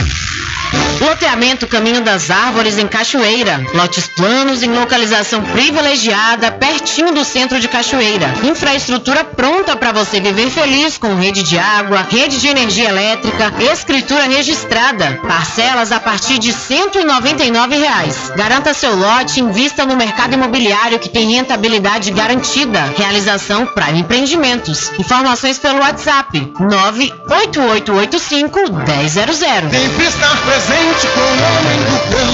Loteamento Caminho das Árvores em Cachoeira. Lotes planos em localização privilegiada, pertinho do centro de Cachoeira. Infraestrutura pronta para você viver feliz com rede de água, rede de energia elétrica, escritura registrada. Parcelas a partir de 199 reais. Garanta seu lote e invista no mercado imobiliário que tem rentabilidade garantida. Realização Prime Empreendimentos. Informações pelo WhatsApp 98885 1000. Sempre estar presente com o homem do campo, seja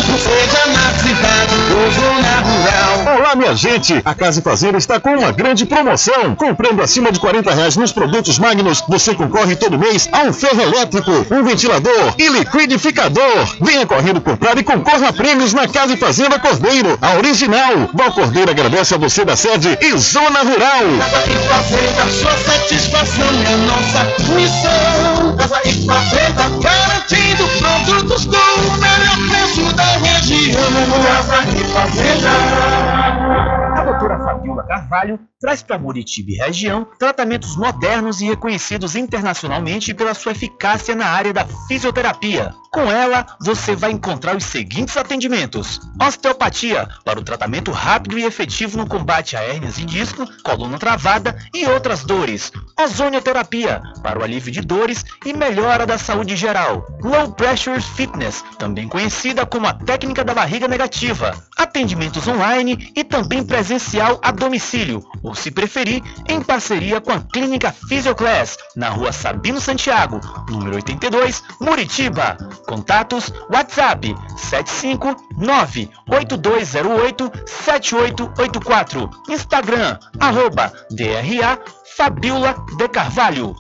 minha gente! A Casa e Fazenda está com uma grande promoção. Comprando acima de 40 reais nos produtos Magnus, você concorre todo mês a um ferro elétrico, um ventilador e liquidificador. Venha correndo comprar e concorra a prêmios na Casa e Fazenda Cordeiro, a original. Val Cordeiro agradece a você da sede e Zona Rural. Casa e Fazenda, sua satisfação é nossa missão. Casa e Fazenda, garantindo produtos com o melhor preço da região. Casa e Fazenda. A doutora Fabiola Carvalho traz para Muritiba e região tratamentos modernos e reconhecidos internacionalmente pela sua eficácia na área da fisioterapia. Com ela, você vai encontrar os seguintes atendimentos: osteopatia, para o tratamento rápido e efetivo no combate a hérnias em disco, coluna travada e outras dores. Ozonioterapia, para o alívio de dores e melhora da saúde geral. Low Pressure Fitness, também conhecida como a técnica da barriga negativa. Atendimentos online e também presencial a domicílio, ou se preferir, em parceria com a Clínica Physioclass, na rua Sabino Santiago, número 82, Muritiba. Contatos WhatsApp 759-8208-7884. Instagram, arroba DRA Fabiola de Carvalho.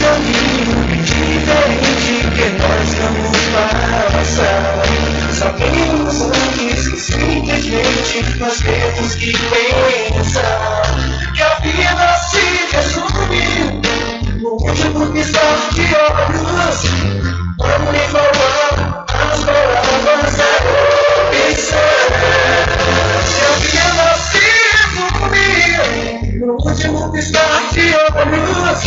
caminho diferente que nós vamos passar. Sabemos antes que simplesmente nós temos que pensar que a vida se resume no último piscar de olhos. Vamos lhe falar as palavras da opção. Que a vida se resume no último piscar de olhos.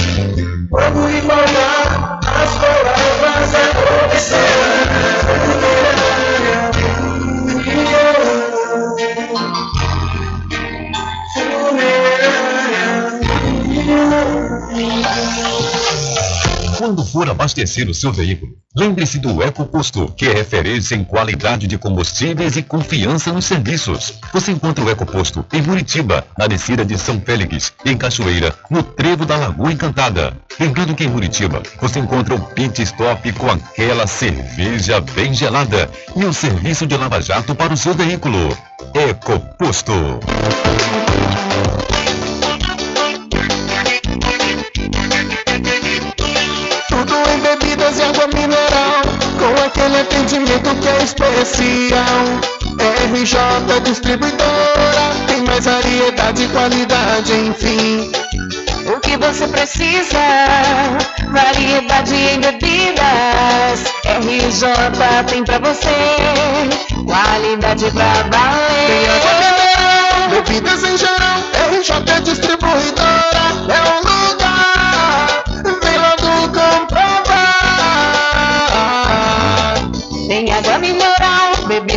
Vamos lhe falar as palavras da opção. Quando for abastecer o seu veículo, lembre-se do EcoPosto, que é referência em qualidade de combustíveis e confiança nos serviços. Você encontra o EcoPosto em Muritiba, na descida de São Félix, em Cachoeira, no trevo da Lagoa Encantada. Lembrando que em Muritiba você encontra o pit stop com aquela cerveja bem gelada e o serviço de lava-jato para o seu veículo. EcoPosto. Aquele atendimento que é especial. RJ Distribuidora, tem mais variedade e qualidade, enfim. O que você precisa? Variedade em bebidas. RJ tem pra você. Qualidade pra Tem água valer. mineral, bebidas em geral, RJ Distribuidora, é um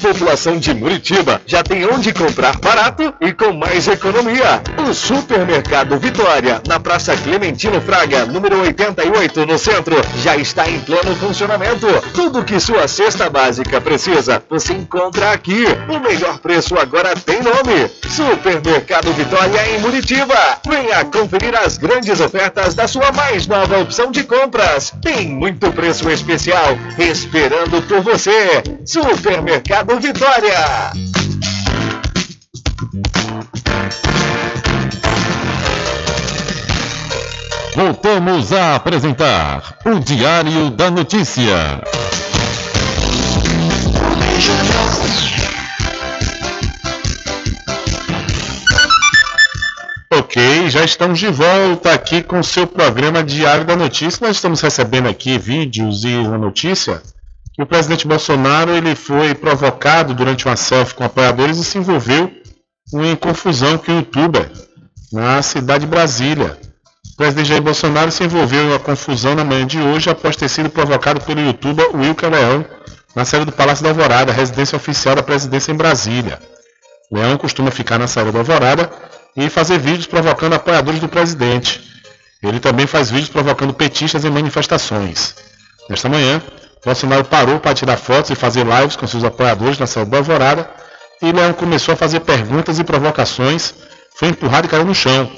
População de Muritiba já tem onde comprar barato e com mais economia. O Supermercado Vitória, na Praça Clementino Fraga, número 88, no centro, já está em pleno funcionamento. Tudo que sua cesta básica precisa, você encontra aqui. O melhor preço agora tem nome. Supermercado Vitória em Muritiba. Venha conferir as grandes ofertas da sua mais nova opção de compras. Tem muito preço especial esperando por você. Supermercado Vitória. Voltamos a apresentar o Diário da Notícia. Ok, já estamos de volta aqui com o seu programa Diário da Notícia. Nós estamos recebendo aqui vídeos e uma notícia o presidente Bolsonaro ele foi provocado durante uma selfie com apoiadores e se envolveu em confusão com o youtuber na cidade de Brasília. O presidente Jair Bolsonaro se envolveu em uma confusão na manhã de hoje após ter sido provocado pelo youtuber Wilker Leão na sede do Palácio da Alvorada, residência oficial da presidência em Brasília. Leão costuma ficar na sede da Alvorada e fazer vídeos provocando apoiadores do presidente. Ele também faz vídeos provocando petistas em manifestações. Nesta manhã, Bolsonaro parou para tirar fotos e fazer lives com seus apoiadores na sala da Alvorada e Leão começou a fazer perguntas e provocações. Foi empurrado e caiu no chão.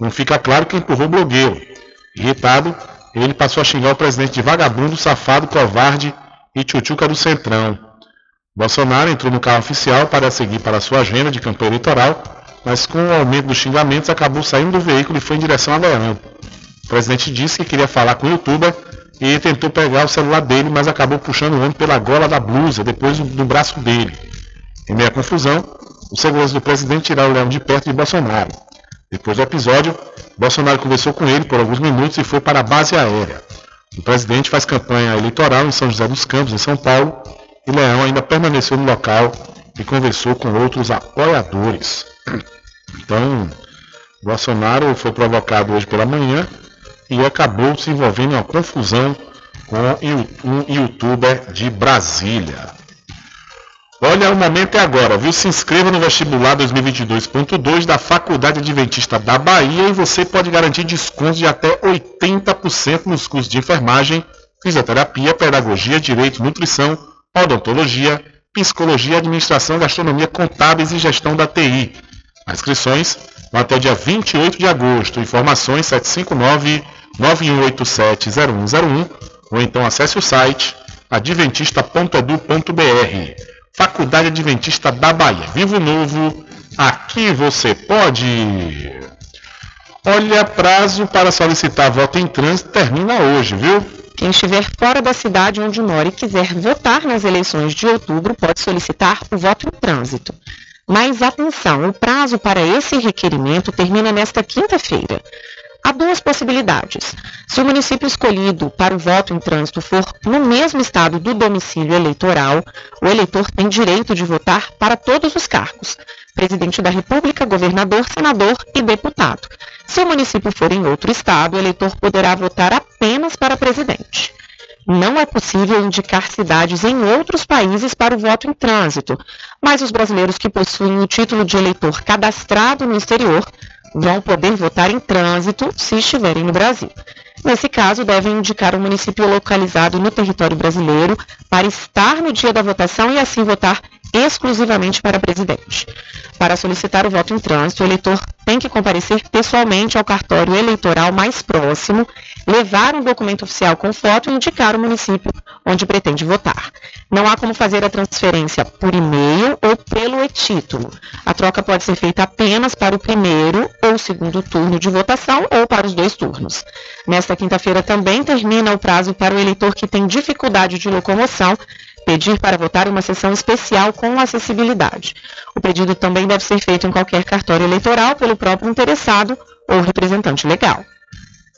Não fica claro quem empurrou o blogueiro. Irritado, ele passou a xingar o presidente de vagabundo, safado, covarde e tchutchuca do Centrão. Bolsonaro entrou no carro oficial para seguir para sua agenda de campanha eleitoral mas com o aumento dos xingamentos acabou saindo do veículo e foi em direção a Leão. O presidente disse que queria falar com o youtuber e tentou pegar o celular dele, mas acabou puxando o homem pela gola da blusa, depois do braço dele. Em meia confusão, os seguranças do presidente tiraram o Leão de perto de Bolsonaro. Depois do episódio, Bolsonaro conversou com ele por alguns minutos e foi para a base aérea. O presidente faz campanha eleitoral em São José dos Campos, em São Paulo, e Leão ainda permaneceu no local e conversou com outros apoiadores. Então, Bolsonaro foi provocado hoje pela manhã e acabou se envolvendo em uma confusão com um youtuber de Brasília. Olha, o momento é agora, viu? Se inscreva no vestibular 2022.2 da Faculdade Adventista da Bahia e você pode garantir descontos de até 80% nos cursos de enfermagem, fisioterapia, pedagogia, direito, nutrição, odontologia, psicologia, administração, gastronomia, contábeis e gestão da TI. As inscrições vão até o dia 28 de agosto. Informações 759-9187-0101 ou então acesse o site adventista.edu.br. Faculdade Adventista da Bahia. Vivo Novo, aqui você pode. Olha, prazo para solicitar voto em trânsito termina hoje, viu? Quem estiver fora da cidade onde mora e quiser votar nas eleições de outubro pode solicitar o voto em trânsito. Mas atenção, o prazo para esse requerimento termina nesta quinta-feira. Há duas possibilidades. Se o município escolhido para o voto em trânsito for no mesmo estado do domicílio eleitoral, o eleitor tem direito de votar para todos os cargos: presidente da República, governador, senador e deputado. Se o município for em outro estado, o eleitor poderá votar apenas para presidente não é possível indicar cidades em outros países para o voto em trânsito, mas os brasileiros que possuem o título de eleitor cadastrado no exterior vão poder votar em trânsito se estiverem no Brasil. Nesse caso, devem indicar o município localizado no território brasileiro para estar no dia da votação e assim votar exclusivamente para presidente. Para solicitar o voto em trânsito, o eleitor tem que comparecer pessoalmente ao cartório eleitoral mais próximo, levar um documento oficial com foto e indicar o município onde pretende votar. Não há como fazer a transferência por e-mail ou pelo e-título. A troca pode ser feita apenas para o primeiro ou segundo turno de votação ou para os dois turnos. Nesta quinta-feira também termina o prazo para o eleitor que tem dificuldade de locomoção pedir para votar uma sessão especial com acessibilidade. O pedido também deve ser feito em qualquer cartório eleitoral pelo próprio interessado ou representante legal.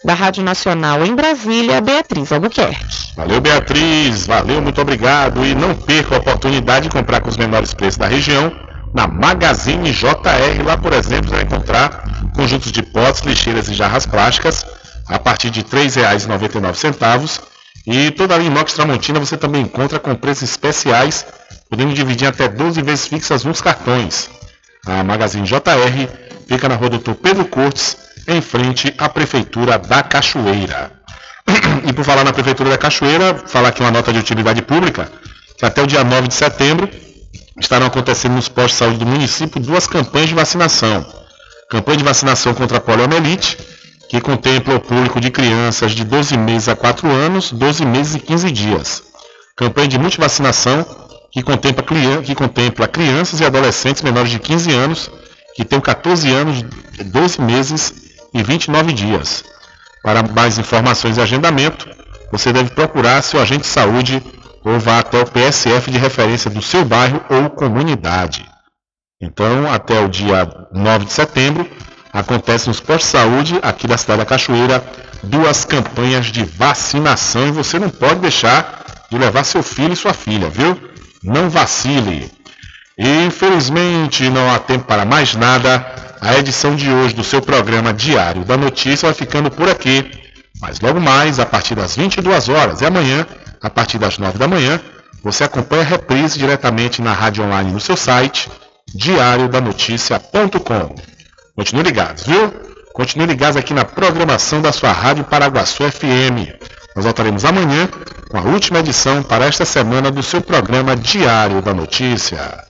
Da Rádio Nacional em Brasília, Beatriz Albuquerque. Valeu, Beatriz. Valeu, muito obrigado. E não perca a oportunidade de comprar com os menores preços da região na Magazine JR. Lá, por exemplo, você vai encontrar conjuntos de potes, lixeiras e jarras plásticas a partir de R$ 3,99 e toda a linha inox Tramontina você também encontra com preços especiais podendo dividir até 12 vezes fixas nos cartões. A Magazine JR fica na rua Doutor Pedro Cortes, em frente à Prefeitura da Cachoeira. e por falar na Prefeitura da Cachoeira, falar aqui uma nota de utilidade pública, que até o dia 9 de setembro estarão acontecendo nos postos de saúde do município duas campanhas de vacinação. Campanha de vacinação contra a poliomielite, que contempla o público de crianças de 12 meses a 4 anos, 12 meses e 15 dias. Campanha de multivacinação, que contempla, que contempla crianças e adolescentes menores de 15 anos, que têm 14 anos, 12 meses e 29 dias. Para mais informações e agendamento, você deve procurar seu agente de saúde ou vá até o PSF de referência do seu bairro ou comunidade. Então, até o dia 9 de setembro, acontece nos postos de saúde aqui da cidade da Cachoeira duas campanhas de vacinação e você não pode deixar de levar seu filho e sua filha, viu? Não vacile. E, infelizmente, não há tempo para mais nada. A edição de hoje do seu programa Diário da Notícia vai ficando por aqui. Mas logo mais, a partir das 22 horas e amanhã, a partir das 9 da manhã, você acompanha a reprise diretamente na rádio online no seu site, diariodanoticia.com. Continue ligados, viu? Continue ligados aqui na programação da sua Rádio Paraguaçu FM. Nós voltaremos amanhã com a última edição para esta semana do seu programa Diário da Notícia.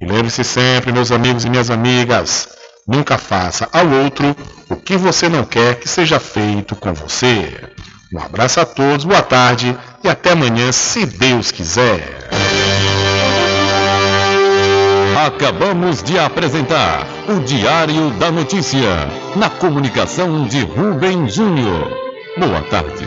E lembre-se sempre, meus amigos e minhas amigas, nunca faça ao outro o que você não quer que seja feito com você. Um abraço a todos, boa tarde e até amanhã, se Deus quiser. Acabamos de apresentar o Diário da Notícia, na comunicação de Rubem Júnior. Boa tarde.